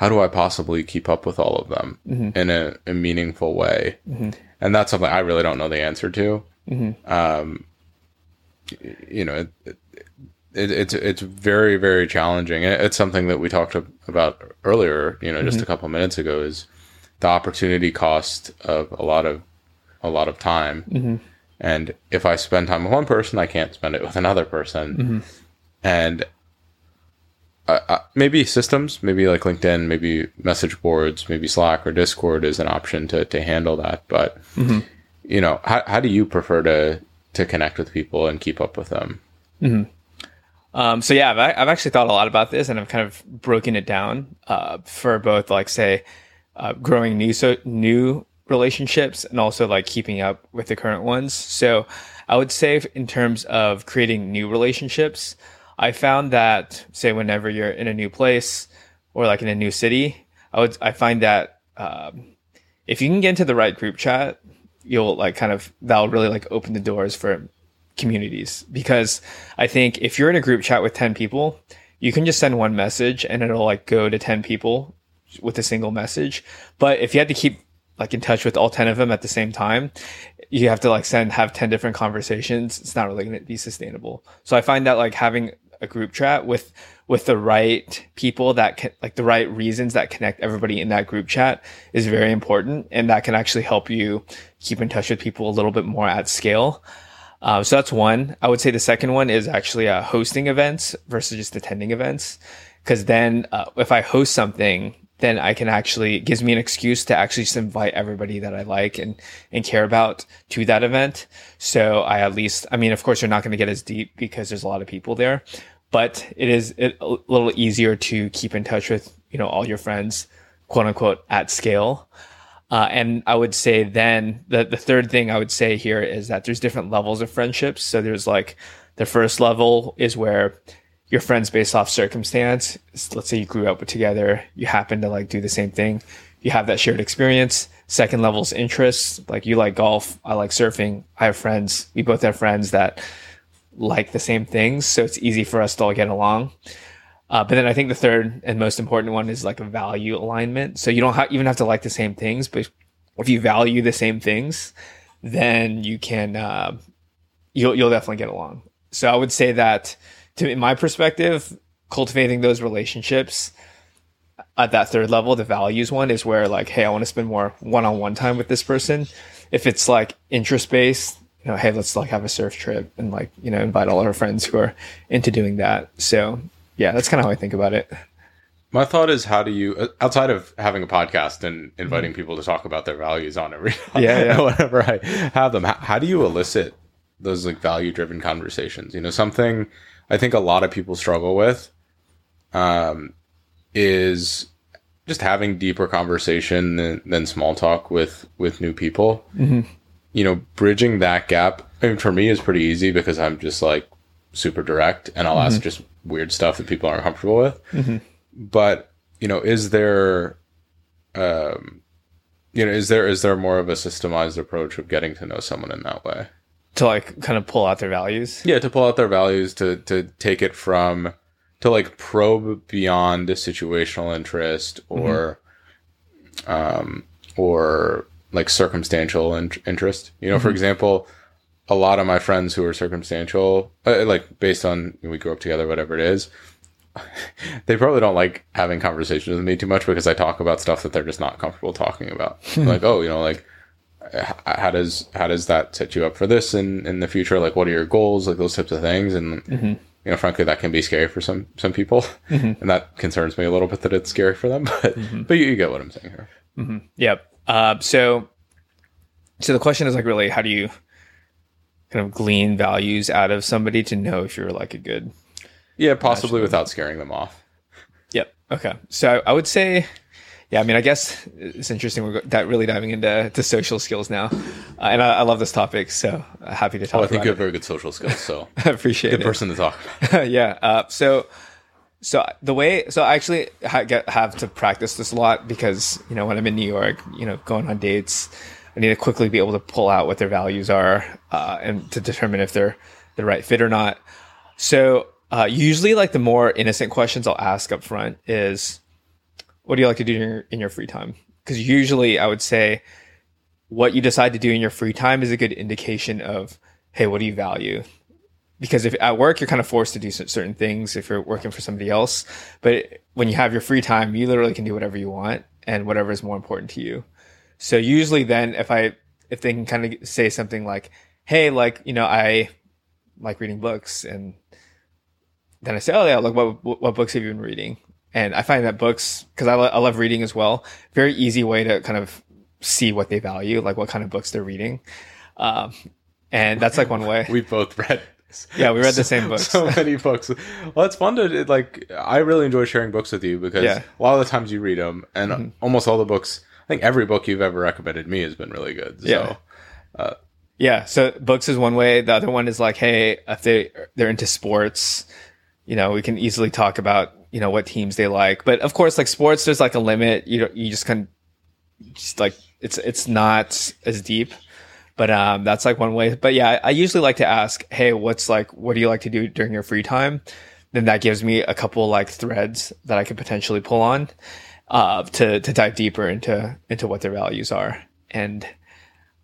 how do I possibly keep up with all of them mm-hmm. in a, a, meaningful way? Mm-hmm. And that's something I really don't know the answer to. Mm-hmm. Um, you know, it, it, it, it's it's very very challenging. It's something that we talked about earlier. You know, just mm-hmm. a couple minutes ago is the opportunity cost of a lot of a lot of time. Mm-hmm. And if I spend time with one person, I can't spend it with another person. Mm-hmm. Uh, maybe systems, maybe like LinkedIn, maybe message boards, maybe Slack or Discord is an option to, to handle that. But, mm-hmm. you know, how, how do you prefer to, to connect with people and keep up with them? Mm-hmm. Um, so yeah, I've, I've, actually thought a lot about this and I've kind of broken it down, uh, for both like say, uh, growing new, so new relationships and also like keeping up with the current ones. So I would say in terms of creating new relationships, I found that say whenever you're in a new place or like in a new city, I would I find that um, if you can get into the right group chat, you'll like kind of that'll really like open the doors for communities because I think if you're in a group chat with 10 people, you can just send one message and it'll like go to 10 people with a single message. But if you had to keep like in touch with all 10 of them at the same time, you have to like send have 10 different conversations. It's not really going to be sustainable. So I find that like having a group chat with with the right people that can like the right reasons that connect everybody in that group chat is very important and that can actually help you keep in touch with people a little bit more at scale. Uh, so that's one. I would say the second one is actually uh, hosting events versus just attending events. Because then uh, if i host something then I can actually it gives me an excuse to actually just invite everybody that I like and and care about to that event. So I at least, I mean, of course, you're not going to get as deep because there's a lot of people there, but it is a little easier to keep in touch with you know all your friends, quote unquote, at scale. Uh, and I would say then the the third thing I would say here is that there's different levels of friendships. So there's like the first level is where your friends based off circumstance. Let's say you grew up together, you happen to like do the same thing, you have that shared experience. Second level's interests, like you like golf, I like surfing. I have friends, we both have friends that like the same things, so it's easy for us to all get along. Uh, but then I think the third and most important one is like a value alignment. So you don't ha- even have to like the same things, but if you value the same things, then you can uh, you'll you'll definitely get along. So I would say that, to in my perspective, cultivating those relationships at that third level, the values one is where like, hey, I want to spend more one on one time with this person. If it's like interest based, you know, hey, let's like have a surf trip and like, you know, invite all our friends who are into doing that. So yeah, that's kind of how I think about it. My thought is, how do you, uh, outside of having a podcast and inviting mm-hmm. people to talk about their values on every, yeah, yeah. whenever I have them, how, how do you elicit those like value driven conversations? You know, something I think a lot of people struggle with, um, is just having deeper conversation than, than small talk with with new people. Mm-hmm you know, bridging that gap I mean, for me is pretty easy because I'm just like super direct and I'll mm-hmm. ask just weird stuff that people aren't comfortable with. Mm-hmm. But, you know, is there, um, you know, is there, is there more of a systemized approach of getting to know someone in that way? To like kind of pull out their values? Yeah, to pull out their values, to, to take it from, to like probe beyond a situational interest or, mm-hmm. um, or like circumstantial in- interest. You know, mm-hmm. for example, a lot of my friends who are circumstantial, uh, like based on we grew up together, whatever it is, they probably don't like having conversations with me too much because I talk about stuff that they're just not comfortable talking about. like, oh, you know, like how does how does that set you up for this in in the future? Like, what are your goals? Like those types of things, and mm-hmm. you know, frankly, that can be scary for some some people, mm-hmm. and that concerns me a little bit that it's scary for them. But mm-hmm. but you, you get what I'm saying here. Yep. Uh, so, so the question is like, really, how do you kind of glean values out of somebody to know if you're like a good? Yeah, possibly without scaring them off. Yep. Okay. So I would say, yeah. I mean, I guess it's interesting. We're that really diving into to social skills now, uh, and I, I love this topic. So uh, happy to talk Oh, I think you it. have very good social skills, so I appreciate good it. person to talk yeah. Uh, so, so the way, so I actually ha- get, have to practice this a lot because you know when I'm in New York, you know, going on dates, I need to quickly be able to pull out what their values are uh, and to determine if they're the right fit or not. So uh, usually, like the more innocent questions I'll ask up front is, "What do you like to do in your, in your free time?" Because usually, I would say, what you decide to do in your free time is a good indication of, hey, what do you value? because if at work you're kind of forced to do certain things if you're working for somebody else but when you have your free time you literally can do whatever you want and whatever is more important to you so usually then if i if they can kind of say something like hey like you know i like reading books and then i say oh yeah like what what books have you been reading and i find that books because I, lo- I love reading as well very easy way to kind of see what they value like what kind of books they're reading um, and that's like one way We both read. yeah we read the same books So many books. Well, it's fun to like. I really enjoy sharing books with you because Yeah. Mm-hmm. a lot of the times you read them, and almost all the books. I think every book you've ever recommended me has been really good. Yeah. So Yeah, so books is one way. The other one is like, hey, if they they're into sports, you know, we can easily talk about you know what teams they like. But of course, like sports, there's like a limit. You you just can just like it's it's not as deep. But um, that's like one way. But yeah, I, I usually like to ask, hey, what's like, what do you like to do during your free time? Then that gives me a couple like threads that I could potentially pull on uh, to to dive deeper into into what their values are and.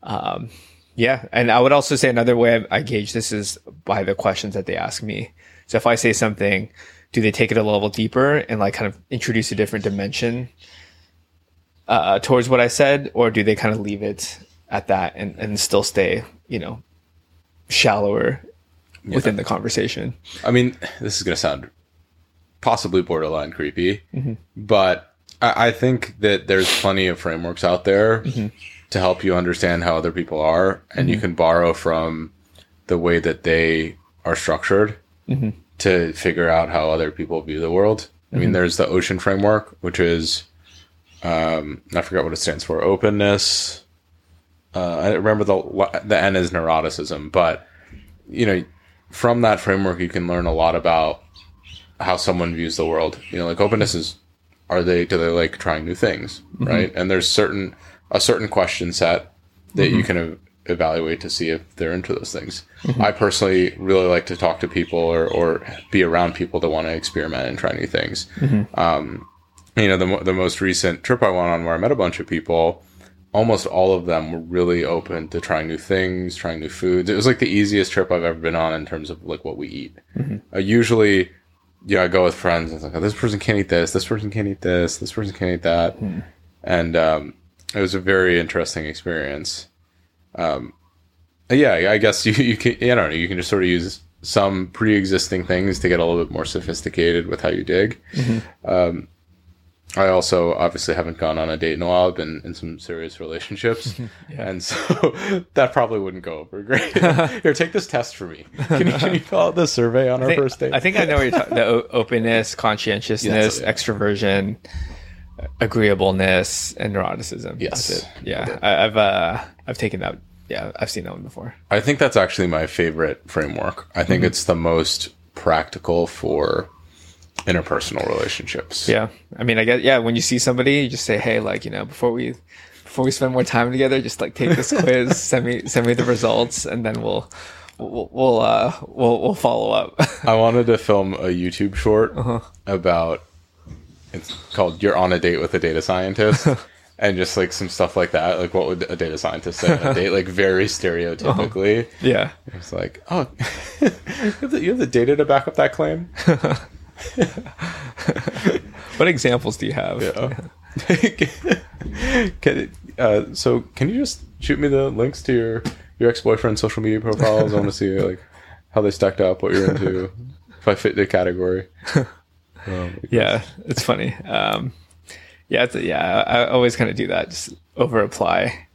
Um, yeah, and I would also say another way I, I gauge this is by the questions that they ask me. So if I say something, do they take it a level deeper and like kind of introduce a different dimension uh, towards what I said, or do they kind of leave it at that and, and still stay, you know, shallower within the conversation? I mean, this is going to sound possibly borderline creepy, Mm-hmm. but I, I think that there's plenty of frameworks out there Mm-hmm. to help you understand how other people are, and you can borrow from the way that they are structured Mm-hmm. To figure out how other people view the world. I mean, there's the ocean framework, which is um, I forgot what it stands for. Openness. Uh, I remember the the N is neuroticism, but you know, from that framework, you can learn a lot about how someone views the world. You know, like openness is, are they do they like trying new things, right? And there's certain a certain question set that you can evaluate to see if they're into those things. I personally really like to talk to people or or be around people that want to experiment and try new things. Um, you know, the the most recent trip I went on where I met a bunch of people almost all of them were really open to trying new things, trying new foods. It was like the easiest trip I've ever been on in terms of like what we eat. Uh, usually, yeah, I go with friends and it's like, oh, this person can't eat this, this person can't eat this, this person can't eat that, and um, it was a very interesting experience. Um, yeah, I guess you you can you know you can just sort of use some pre-existing things to get a little bit more sophisticated with how you dig. Um, I also obviously haven't gone on a date in a while. I've been in some serious relationships, and so that probably wouldn't go over great. Here, take this test for me. Can you, can you fill out this survey on our think, first date? I think I know what you're talking. The o- openness, conscientiousness, yeah. extroversion, agreeableness, and neuroticism. Yes. Yeah, I, I've uh, I've taken that. Yeah, I've seen that one before. I think that's actually my favorite framework. I think it's the most practical for interpersonal relationships. Yeah, I mean, I guess yeah. When you see somebody, you just say, "Hey, like you know, before we before we spend more time together, just like take this quiz, send me send me the results, and then we'll we'll we'll uh, we'll, we'll follow up." I wanted to film a YouTube short about it's called "You're on a date with a data scientist." And just like some stuff like that, like what would a data scientist say on a date? Like very stereotypically, yeah, it's like, oh, you have, the, you have the data to back up that claim. what examples do you have? Yeah. can, uh, so can you just shoot me the links to your your ex boyfriend's social media profiles? I want to see like how they stacked up, what you're into, if I fit the category. Um, yeah, it's funny. Um, yeah, it's, yeah, I always kind of do that. Just over apply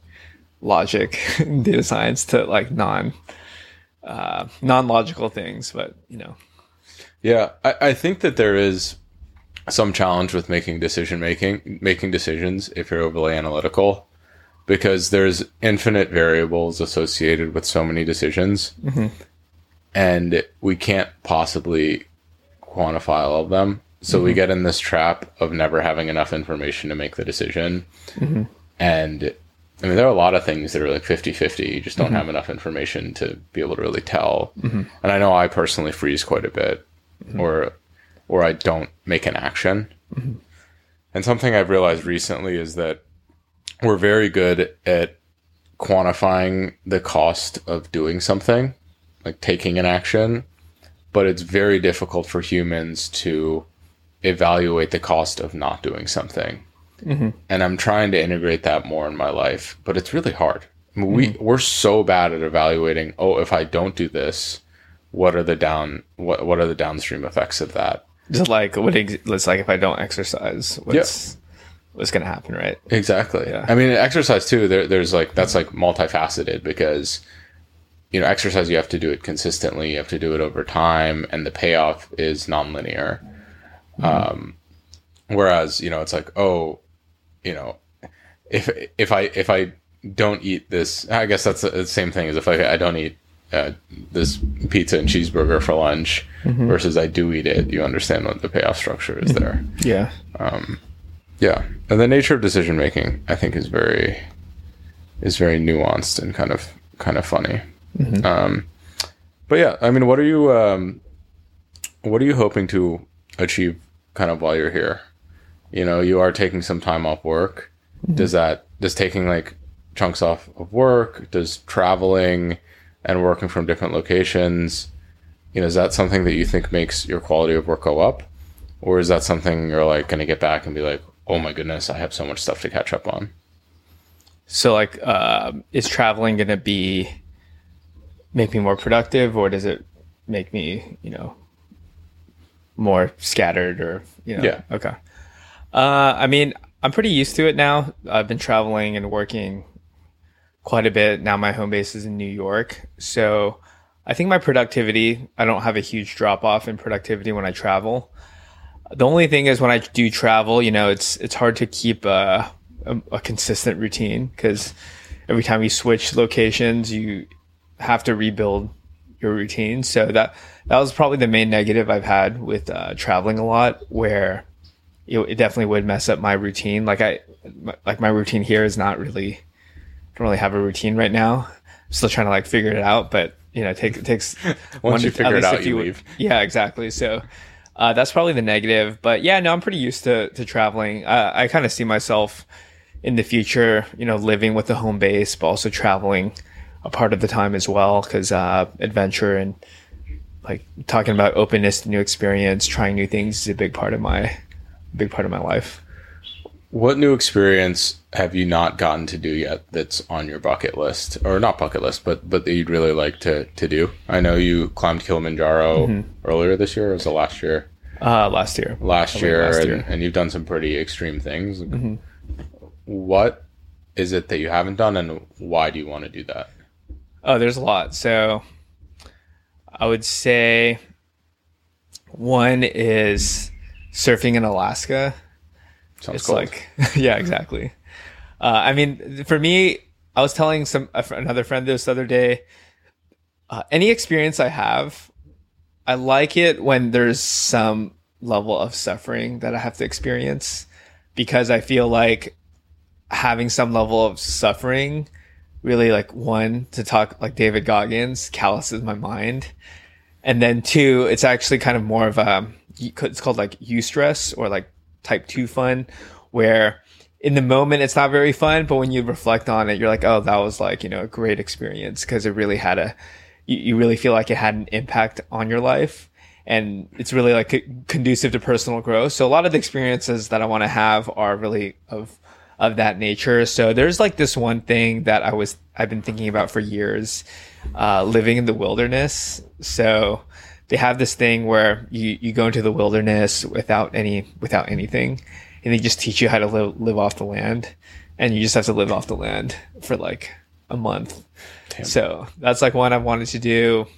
logic data science to like non uh, non logical things, but you know. Yeah, I, I think that there is some challenge with making decision making, making decisions if you're overly analytical, because there's infinite variables associated with so many decisions, mm-hmm. and we can't possibly quantify all of them. So mm-hmm. we get in this trap of never having enough information to make the decision. Mm-hmm. And I mean, there are a lot of things that are like 50 50. You just don't mm-hmm. have enough information to be able to really tell. Mm-hmm. And I know I personally freeze quite a bit mm-hmm. or, or I don't make an action. Mm-hmm. And something I've realized recently is that we're very good at quantifying the cost of doing something, like taking an action, but it's very difficult for humans to evaluate the cost of not doing something. Mm-hmm. And I'm trying to integrate that more in my life, but it's really hard. I mean, we mm-hmm. we're so bad at evaluating. Oh, if I don't do this, what are the down what what are the downstream effects of that? Just like what it's like if I don't exercise, what's what's going to happen, right? Exactly. Yeah. I mean, exercise too. There, there's like that's like multifaceted because you know exercise you have to do it consistently, you have to do it over time, and the payoff is nonlinear. Um, whereas you know it's like oh you know, if if I if I don't eat this, I guess that's the same thing as if I, I don't eat uh, this pizza and cheeseburger for lunch mm-hmm. versus I do eat it. You understand what the payoff structure is there. Mm-hmm. Yeah. Um, yeah, and the nature of decision making, I think, is very is very nuanced and kind of kind of funny. Mm-hmm. Um, but yeah, I mean, what are you um, what are you hoping to achieve kind of while you're here? you know, you are taking some time off work. Mm-hmm. Does that, does taking like chunks off of work, does traveling and working from different locations, you know, is that something that you think makes your quality of work go up? Or is that something you're like going to get back and be like, oh my goodness, I have so much stuff to catch up on? So, like, uh, is traveling going to be make me more productive, or does it make me, you know, more scattered, or you know? Yeah. Okay. Uh, I mean, I'm pretty used to it now. I've been traveling and working quite a bit. Now my home base is in New York. So I think my productivity, I don't have a huge drop off in productivity when I travel. The only thing is when I do travel, you know, it's it's hard to keep a, a, a consistent routine because every time you switch locations, you have to rebuild your routine. So that that was probably the main negative I've had with uh, traveling a lot, where it, it definitely would mess up my routine. Like I, like my routine here is not really, don't really have a routine right now. I'm still trying to like figure it out, but you know, it, take, it takes once you figure it out, you, you leave. Yeah, exactly. So, uh, that's probably the negative, but yeah, no, I'm pretty used to, to traveling. Uh, I kind of see myself in the future, you know, living with a home base, but also traveling a part of the time as well. Cause, uh, adventure and like talking about openness to new experience, trying new things is a big part of my, big part of my life. What new experience have you not gotten to do yet that's on your bucket list, or not bucket list, but but that you'd really like to to do? I know you climbed Kilimanjaro mm-hmm. earlier this year. Or was it last year? Uh, last year. Last year, last year. And, and, you've done some pretty extreme things. Mm-hmm. What is it that you haven't done, and why do you want to do that? Oh, there's a lot. So, I would say one is surfing in Alaska. Sounds it's cold. like, yeah, exactly. Uh, I mean, for me, I was telling some another friend this other day. Uh, any experience I have, I like it when there's some level of suffering that I have to experience, because I feel like having some level of suffering really like one to talk like David Goggins calluses my mind, and then two, it's actually kind of more of a it's called like eustress or like type two fun, where in the moment it's not very fun, but when you reflect on it, you're like, oh, that was like, you know, a great experience because it really had a, you, you really feel like it had an impact on your life. and it's really like conducive to personal growth. So a lot of the experiences that I want to have are really of of that nature. So there's like this one thing that I was I've been thinking about for years, uh, living in the wilderness. So they have this thing where you, you go into the wilderness without any without anything, and they just teach you how to live live off the land, and you just have to live off the land for like a month. Damn. So that's like one I've wanted to do.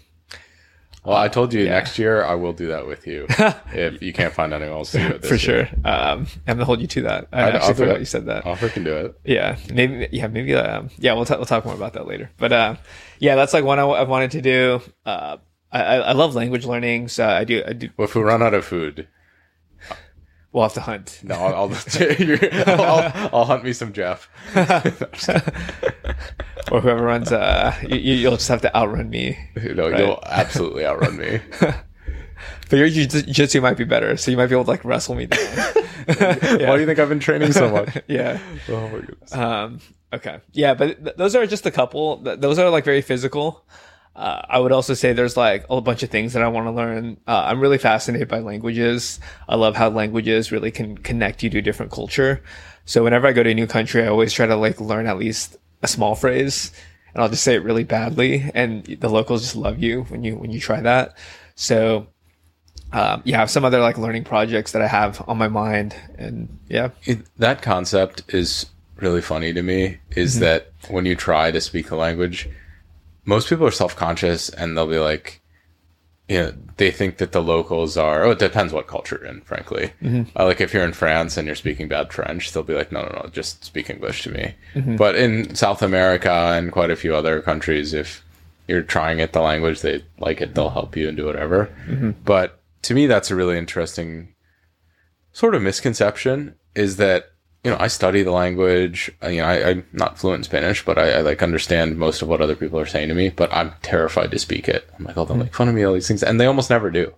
Well, I told you Yeah. next year I will do that with you if you can't find anyone else to do it this for sure. Um, I'm gonna hold you to that. I I'd- actually I'll forgot you said that. I offer can do it. Yeah, maybe. Yeah, maybe. Um, yeah, we'll ta- we'll talk more about that later. But uh, yeah, that's like one I, have wanted to do. Uh, I, I I love language learning, so I do. I do. Well, if we run out of food, We'll have to hunt. no, I'll, I'll, I'll, I'll, hunt me some Jeff. or whoever runs. Uh, you, you'll just have to outrun me. No, Right. you'll absolutely outrun me. But your jiu- jiu-jitsu might be better, so you might be able to like wrestle me down. Why do you think I've been training so much? yeah. Oh my goodness. Um, okay. Yeah, but th- those are just a couple. Th- those are like very physical. Uh, I would also say there's like a bunch of things that I want to learn. Uh, I'm really fascinated by languages. I love how languages really can connect you to a different culture. So whenever I go to a new country, I always try to like learn at least a small phrase and I'll just say it really badly. And the locals just love you when you, when you try that. So, um, yeah, I have some other like learning projects that I have on my mind and yeah. It, that concept is really funny to me is that when you try to speak a language, most people are self conscious and they'll be like, you know, they think that the locals are, oh, it depends what culture you're in, frankly. Mm-hmm. Uh, like if you're in France and you're speaking bad French, they'll be like, no, no, no, just speak English to me. Mm-hmm. But in South America and quite a few other countries, if you're trying it, the language, they like it, they'll help you and do whatever. Mm-hmm. But to me, that's a really interesting sort of misconception is that you know I study the language. uh, You know, I, I'm not fluent in Spanish, but I, I like understand most of what other people are saying to me. But I'm terrified to speak it. I'm like, oh, they'll make fun of me, all these things, and they almost never do.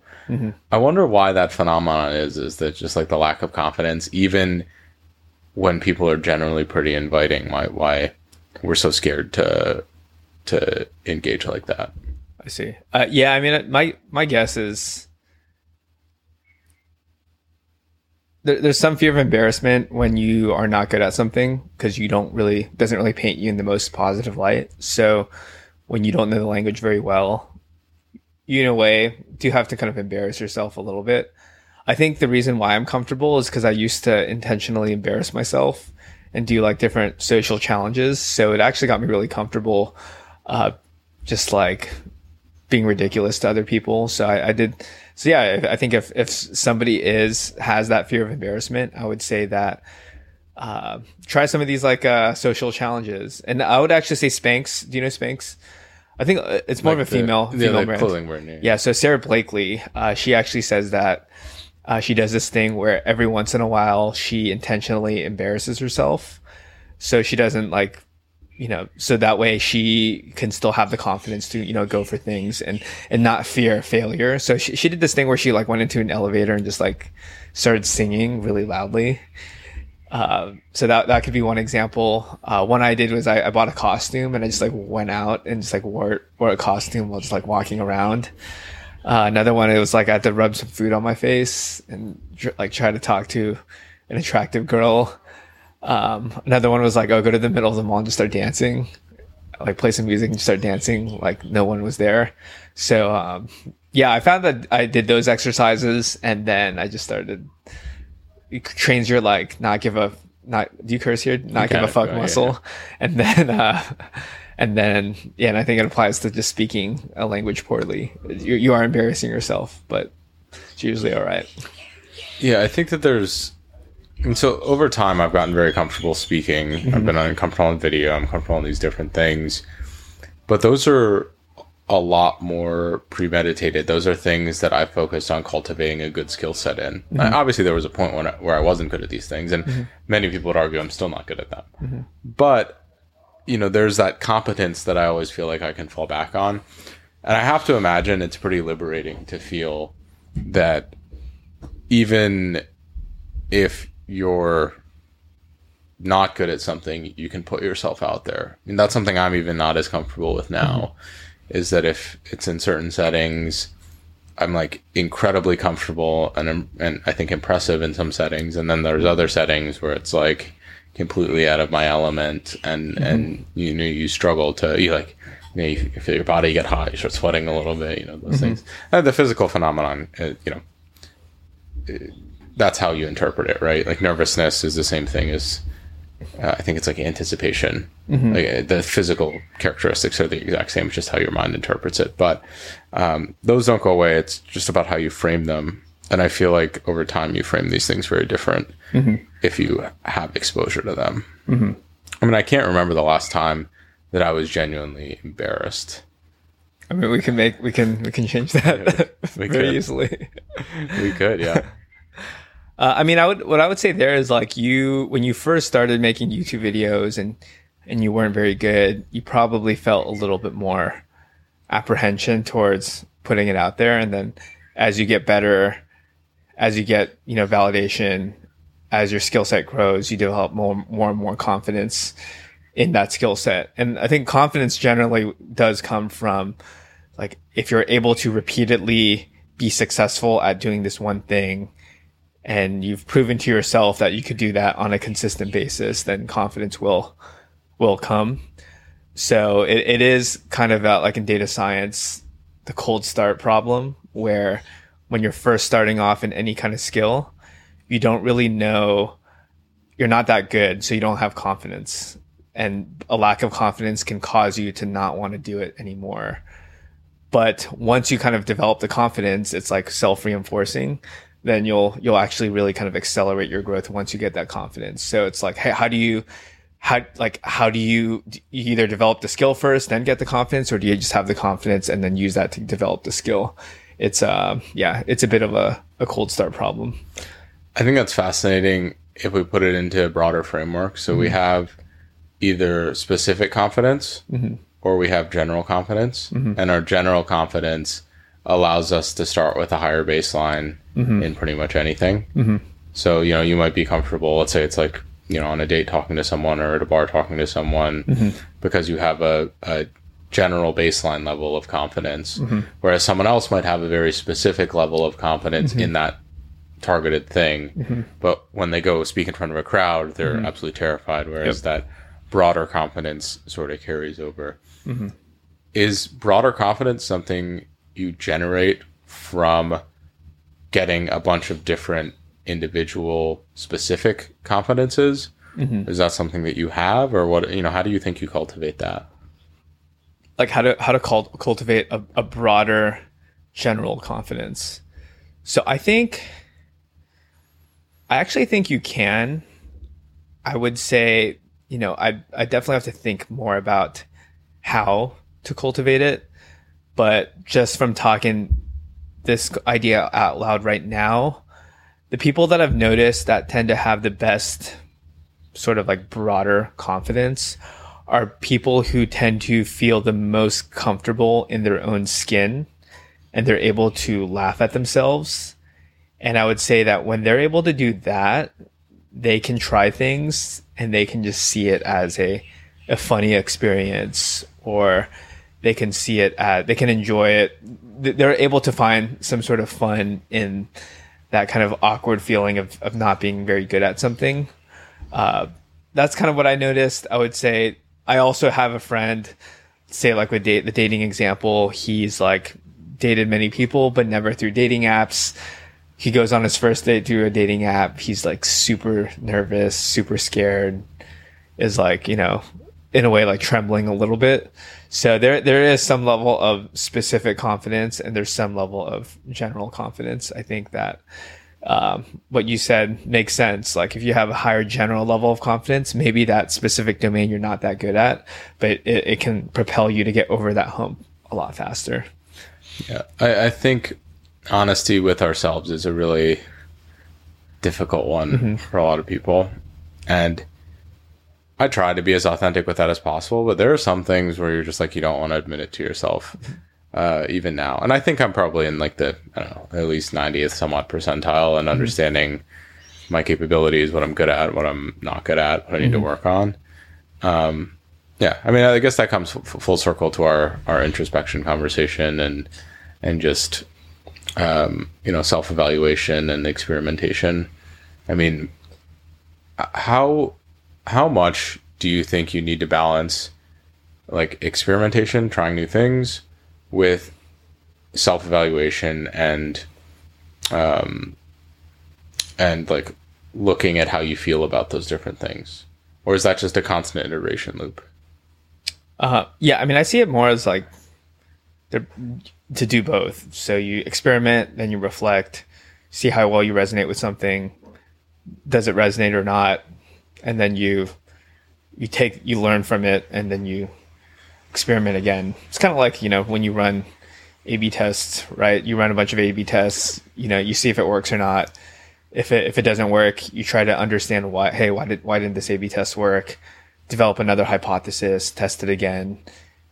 I wonder why that phenomenon is. Is that just like the lack of confidence, even when people are generally pretty inviting? Why why we're so scared to to engage like that? I see. Uh, yeah, I mean, my my guess is there, there's some fear of embarrassment when you are not good at something because you don't really doesn't really paint you in the most positive light. So when you don't know the language very well, you in a way do have to kind of embarrass yourself a little bit. I think the reason why I'm comfortable is because I used to intentionally embarrass myself and do like different social challenges. So it actually got me really comfortable, uh, just like being ridiculous to other people. So I, I did. So yeah, I I think if if somebody is has that fear of embarrassment, I would say that uh, try some of these like uh, social challenges. And I would actually say Spanx. Do you know Spanx? I think uh, it's more of a Like the- female yeah, female like brand. brand. Yeah. Yeah, so Sara Blakely, uh, she actually says that uh, she does this thing where every once in a while she intentionally embarrasses herself. So she doesn't like, you know, so that way she can still have the confidence to, you know, go for things and, and not fear failure. So she, she did this thing where she like went into an elevator and just like started singing really loudly. Uh, so that that could be one example. Uh, one I did was I, I bought a costume and I just like went out and just like wore wore a costume while just like walking around. Uh, another one it was like I had to rub some food on my face and like try to talk to an attractive girl. Um, another one was like oh go to the middle of the mall and just start dancing, like play some music and just start dancing like no one was there. So um, yeah, I found that I did those exercises and then I just started it trains your like not give a not do you curse here? Not give a fuck yeah, muscle. And then uh and then yeah and i think it applies to just speaking a language poorly. You, you are embarrassing yourself but it's usually all right. Yeah, I think that there's. And so over time, I've gotten very comfortable speaking. I've mm-hmm. been uncomfortable on video. I'm comfortable on these different things. But those are a lot more premeditated. Those are things that I focused on cultivating a good skill set in. I- mm-hmm. obviously, there was a point when I, where I wasn't good at these things, and mm-hmm. many people would argue I'm still not good at them. But you know, there's that competence that I always feel like I can fall back on, and I have to imagine it's pretty liberating to feel that even if you're not good at something, you can put yourself out there. I mean, that's something I'm even not as comfortable with now. Is that if it's in certain settings, I'm like incredibly comfortable and and I think impressive in some settings, and then there's other settings where it's like completely out of my element, and mm-hmm. and you know you struggle to you like you, know, you feel your body get hot, you start sweating a little bit, you know those mm-hmm. things. And the physical phenomenon, uh, you know, that's how you interpret it, right? Like nervousness is the same thing as uh, I think it's like anticipation. Mm-hmm. Like uh, the physical characteristics are the exact same, it's just how your mind interprets it. But um, those don't go away. It's just about how you frame them. And I feel like over time you frame these things very different mm-hmm. if you have exposure to them. Mm-hmm. I mean, I can't remember the last time that I was genuinely embarrassed. I mean, we can make we can we can change that we very could. easily. we could, yeah. Uh, I mean, I would what I would say there is like you when you first started making YouTube videos and and you weren't very good, you probably felt a little bit more apprehension towards putting it out there, and then as you get better, as you get you know validation, as your skill set grows, you develop more more and more confidence in that skill set, and I think confidence generally does come from like if you're able to repeatedly be successful at doing this one thing and you've proven to yourself that you could do that on a consistent basis, then confidence will will come. So it, it is kind of like in data science, the cold start problem where when you're first starting off in any kind of skill, you don't really know you're not that good, so you don't have confidence. And a lack of confidence can cause you to not want to do it anymore. But once you kind of develop the confidence, it's like self reinforcing then you'll you'll actually really kind of accelerate your growth once you get that confidence. So it's like, hey, how do you how like how do you, you either develop the skill first, then get the confidence, or do you just have the confidence and then use that to develop the skill? It's uh yeah, it's a bit of a, a cold start problem. I think that's fascinating if we put it into a broader framework. So mm-hmm. we have either specific confidence mm-hmm. or we have general confidence. Mm-hmm. And our general confidence allows us to start with a higher baseline mm-hmm. in pretty much anything. Mm-hmm. So, you know, you might be comfortable, let's say it's like, you know, on a date talking to someone or at a bar talking to someone mm-hmm. because you have a, a, general baseline level of confidence. Mm-hmm. Whereas someone else might have a very specific level of confidence mm-hmm. in that targeted thing. Mm-hmm. But when they go speak in front of a crowd, they're absolutely terrified. Whereas yep. that broader confidence sort of carries over. Is broader confidence something you generate from getting a bunch of different individual specific confidences mm-hmm. is that something that you have or what you know how do you think you cultivate that? Like how to how to cult- cultivate a, a broader general confidence. So i think i actually think you can. I would say you know i i definitely have to think more about how to cultivate it. But just from talking this idea out loud right now, the people that I've noticed that tend to have the best sort of like broader confidence are people who tend to feel the most comfortable in their own skin and they're able to laugh at themselves. And I would say that when they're able to do that, they can try things and they can just see it as a, a funny experience or they can see it at, they can enjoy it. They're able to find some sort of fun in that kind of awkward feeling of, of not being very good at something. Uh, that's kind of what I noticed. I would say I also have a friend, say like with date, the dating example, he's like dated many people, but never through dating apps. He goes on his first date through a dating app. He's like super nervous, super scared, is like, you know, in a way like trembling a little bit. So there there is some level of specific confidence and there's some level of general confidence. I think that um, what you said makes sense. Like if you have a higher general level of confidence, maybe that specific domain you're not that good at, but it, it can propel you to get over that hump a lot faster. Yeah, I, I think honesty with ourselves is a really difficult one mm-hmm. for a lot of people, and I try to be as authentic with that as possible, but there are some things where you're just like you don't want to admit it to yourself, uh, even now. And I think I'm probably in like the I don't know at least 90th somewhat percentile and mm-hmm. understanding my capabilities, what I'm good at, what I'm not good at, what I need mm-hmm. to work on. Um, yeah, I mean, I guess that comes f- full circle to our our introspection conversation and and just um, you know, self evaluation and experimentation. I mean, how how much do you think you need to balance like experimentation, trying new things, with self evaluation and um and like looking at how you feel about those different things, or is that just a constant iteration loop? Uh, yeah, I mean, I see it more as like to do both. So you experiment, then you reflect, see how well you resonate with something. Does it resonate or not? And then you you take you learn from it, and then you experiment again. It's kind of like you know when you run A/B tests, right? You run a bunch of A/B tests. You know, you see if it works or not. If it if it doesn't work, you try to understand why. Hey, why did why didn't this A/B test work? Develop another hypothesis, test it again,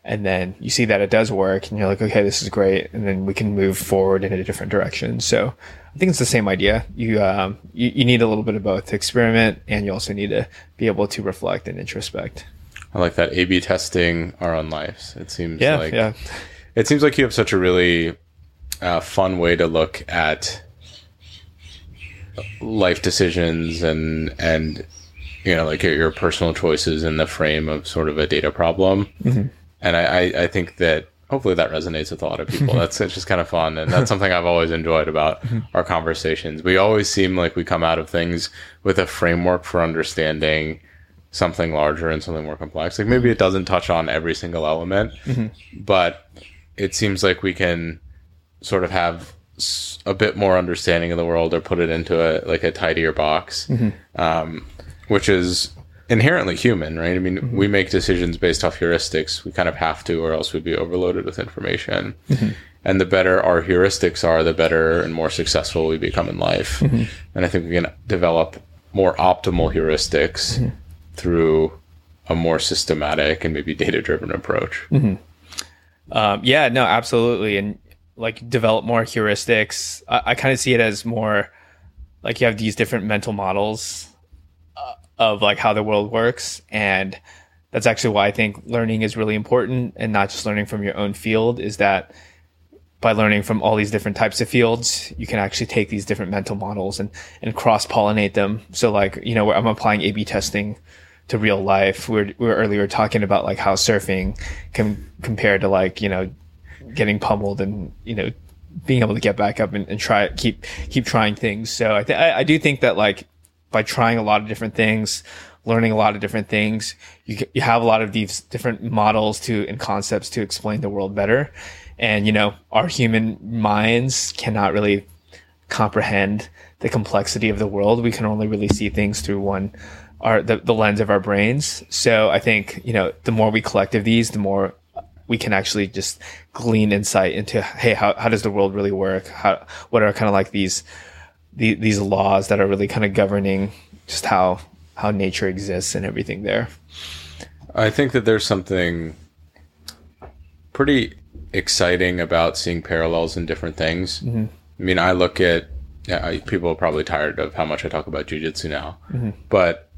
and then you see that it does work, and you're like, okay, this is great, and then we can move forward in a different direction. So I think it's the same idea. You um you, you need a little bit of both to experiment, and you also need to be able to reflect and introspect. I like that A/B testing our own lives. It seems Yeah, like yeah. it seems like you have such a really uh, fun way to look at life decisions and and you know like your, your personal choices in the frame of sort of a data problem. And I, I, I think that hopefully that resonates with a lot of people. That's it's just kind of fun, and that's something I've always enjoyed about mm-hmm. our conversations. We always seem like we come out of things with a framework for understanding something larger and something more complex. Like maybe it doesn't touch on every single element, mm-hmm. but it seems like we can sort of have a bit more understanding of the world or put it into a like a tidier box, mm-hmm. um, which is inherently human, right? I mean, mm-hmm. we make decisions based off heuristics. We kind of have to, or else we'd be overloaded with information. Mm-hmm. And the better our heuristics are, the better and more successful we become in life. Mm-hmm. And I think we can develop more optimal heuristics through a more systematic and maybe data driven approach. Um, yeah, no, absolutely. And like develop more heuristics. I, I kind of see it as more like you have these different mental models of like how the world works. And that's actually why I think learning is really important and not just learning from your own field is that by learning from all these different types of fields, you can actually take these different mental models and, and cross pollinate them. So like, you know, I'm applying A B testing to real life. We were, we were earlier talking about like how surfing can compare to like, you know, getting pummeled and, you know, being able to get back up and, and try, keep, keep trying things. So I, th- I, I do think that like by trying a lot of different things, learning a lot of different things, you, you have a lot of these different models to, and concepts to explain the world better. And, you know, our human minds cannot really comprehend the complexity of the world. We can only really see things through one, our, the, the lens of our brains. So I think, you know, the more we collect of these, the more we can actually just glean insight into, hey, how, how does the world really work? How, what are kind of like these, the, these laws that are really kind of governing just how, how nature exists and everything there. I think that there's something pretty exciting about seeing parallels in different things. Mm-hmm. I mean, I look at yeah, I- people are probably tired of how much I talk about jujitsu now, mm-hmm. but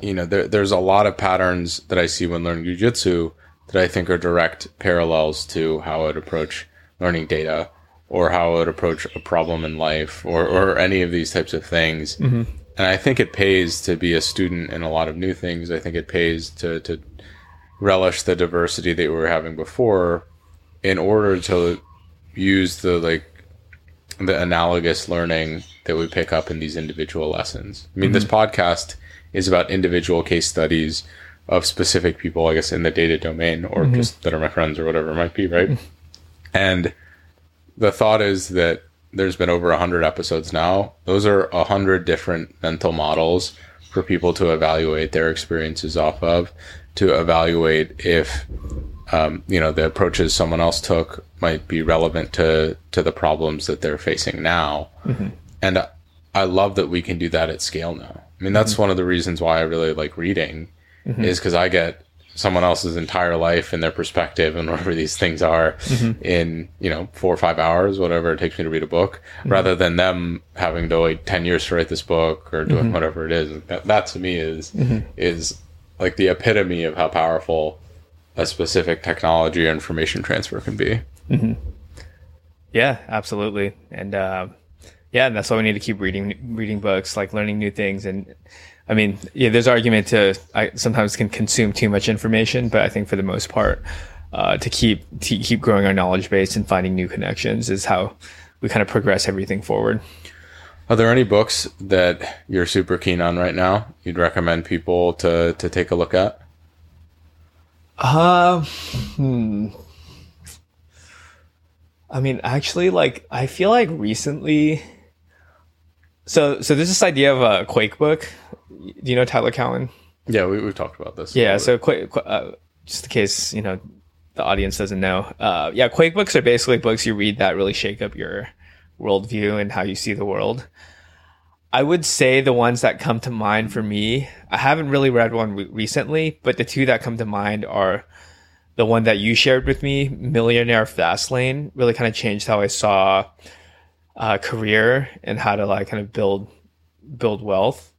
you know, there, there's a lot of patterns that I see when learning jujitsu that I think are direct parallels to how I would approach learning data or how I would approach a problem in life or, or any of these types of things. Mm-hmm. And I think it pays to be a student in a lot of new things. I think it pays to, to relish the diversity that we were having before in order to use the like the analogous learning that we pick up in these individual lessons. I mean, this mm-hmm. podcast is about individual case studies of specific people, I guess, in the data domain or mm-hmm. just that are my friends or whatever it might be, right? And the thought is that there's been over 100 episodes now. Those are 100 different mental models for people to evaluate their experiences off of, to evaluate if um, you know the approaches someone else took might be relevant to to the problems that they're facing now. Mm-hmm. And I- i love that we can do that at scale now. I mean that's mm-hmm. one of the reasons why i really like reading mm-hmm. is because i get someone else's entire life and their perspective and whatever these things are mm-hmm. in you know four or five hours whatever it takes me to read a book mm-hmm. rather than them having to wait 10 years to write this book or doing mm-hmm. whatever it is that, that to me is is like the epitome of how powerful a specific technology or information transfer can be. Yeah, Yeah, absolutely. And uh, yeah, and that's why we need to keep reading reading books, like learning new things. And I mean, yeah, there's argument to I sometimes can consume too much information, but I think for the most part, uh, to keep to keep growing our knowledge base and finding new connections is how we kind of progress everything forward. Are there any books that you're super keen on right now? You'd recommend people to to take a look at? Uh, hmm. I mean, actually, like I feel like recently. So, so there's this idea of a Quake book. Do you know Tyler Cowen? Yeah, we, we've talked about this. Yeah. So, Quake, uh, just in case you know the audience doesn't know, uh, yeah, Quake books are basically books you read that really shake up your worldview and how you see the world. I would say the ones that come to mind for me, I haven't really read one re- recently, but the two that come to mind are the one that you shared with me, Millionaire Fastlane, really kind of changed how I saw uh, career and how to like kind of build build wealth.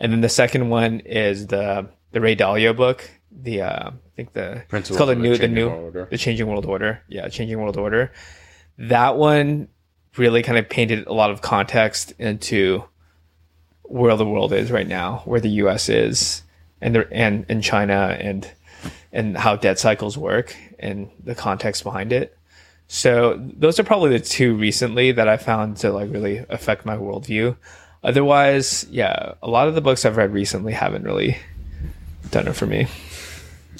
And then the second one is the the Ray Dalio book, the uh, I think the it's called the new the new Order. the changing world order. Yeah, changing world order. That one really kind of painted a lot of context into where the world is right now, where the U.S. is, and the, and and China, and and how debt cycles work, and the context behind it. So those are probably the two recently that I found to like really affect my worldview. Otherwise, yeah, a lot of the books I've read recently haven't really done it for me.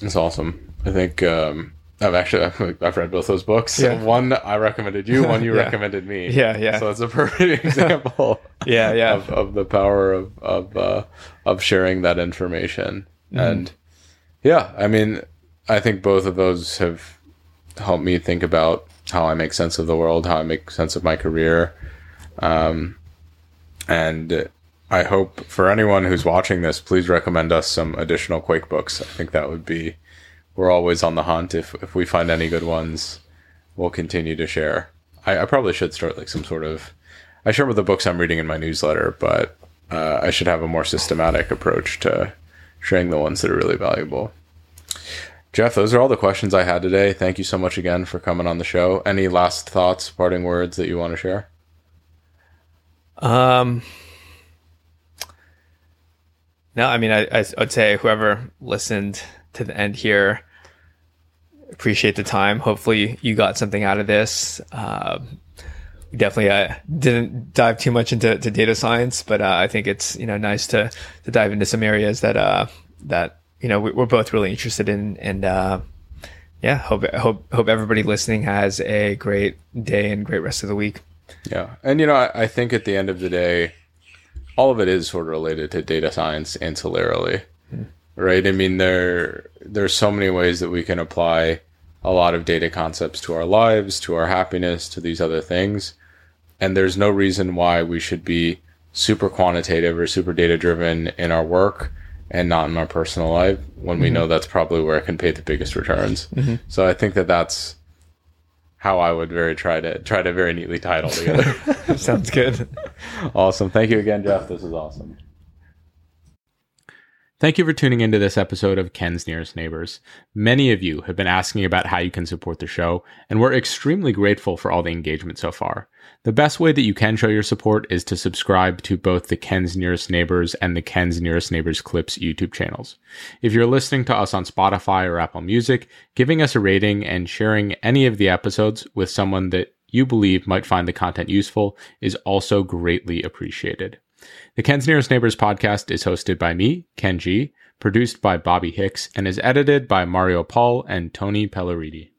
It's awesome. I think um, I've actually I've read both those books. Yeah. One I recommended you, one you Yeah. recommended me. Yeah, yeah. So it's a perfect example. Yeah, yeah. Of, of the power of of uh, of sharing that information, Mm-hmm. and yeah, I mean, I think both of those have helped me think about how I make sense of the world, how I make sense of my career, um, and I hope for anyone who's watching this, please recommend us some additional Quake books. I think that would be we're always on the hunt. If if we find any good ones, we'll continue to share. I, I probably should start like some sort of I share with the books I'm reading in my newsletter, but uh, I should have a more systematic approach to sharing the ones that are really valuable. Jeff, those are all the questions I had today. Thank you so much again for coming on the show. Any last thoughts, parting words that you want to share? Um, no, I mean, I, I would say whoever listened to the end here, appreciate the time. Hopefully, you got something out of this. We definitely uh, didn't dive too much into to data science, but uh, I think it's you know nice to to dive into some areas that uh, that you know we, we're both really interested in, and uh, yeah, hope hope hope everybody listening has a great day and great rest of the week. Yeah. And, you know, I, I think at the end of the day, all of it is sort of related to data science ancillarily, right? I mean, there there's so many ways that we can apply a lot of data concepts to our lives, to our happiness, to these other things. And there's no reason why we should be super quantitative or super data driven in our work and not in our personal life when we mm-hmm. know that's probably where it can pay the biggest returns. Mm-hmm. So I think that that's how I would very try to try to very neatly tie it all together. Sounds good. Awesome. Thank you again, Jeff. This is awesome. Thank you for tuning into this episode of Ken's Nearest Neighbors. Many of you have been asking about how you can support the show, and we're extremely grateful for all the engagement so far. The best way that you can show your support is to subscribe to both the Ken's Nearest Neighbors and the Ken's Nearest Neighbors Clips YouTube channels. If you're listening to us on Spotify or Apple Music, giving us a rating and sharing any of the episodes with someone that you believe might find the content useful is also greatly appreciated. The Ken's Nearest Neighbors podcast is hosted by me, Ken Jee, produced by Bobby Hicks, and is edited by Mario Paul and Tony Pelleriti.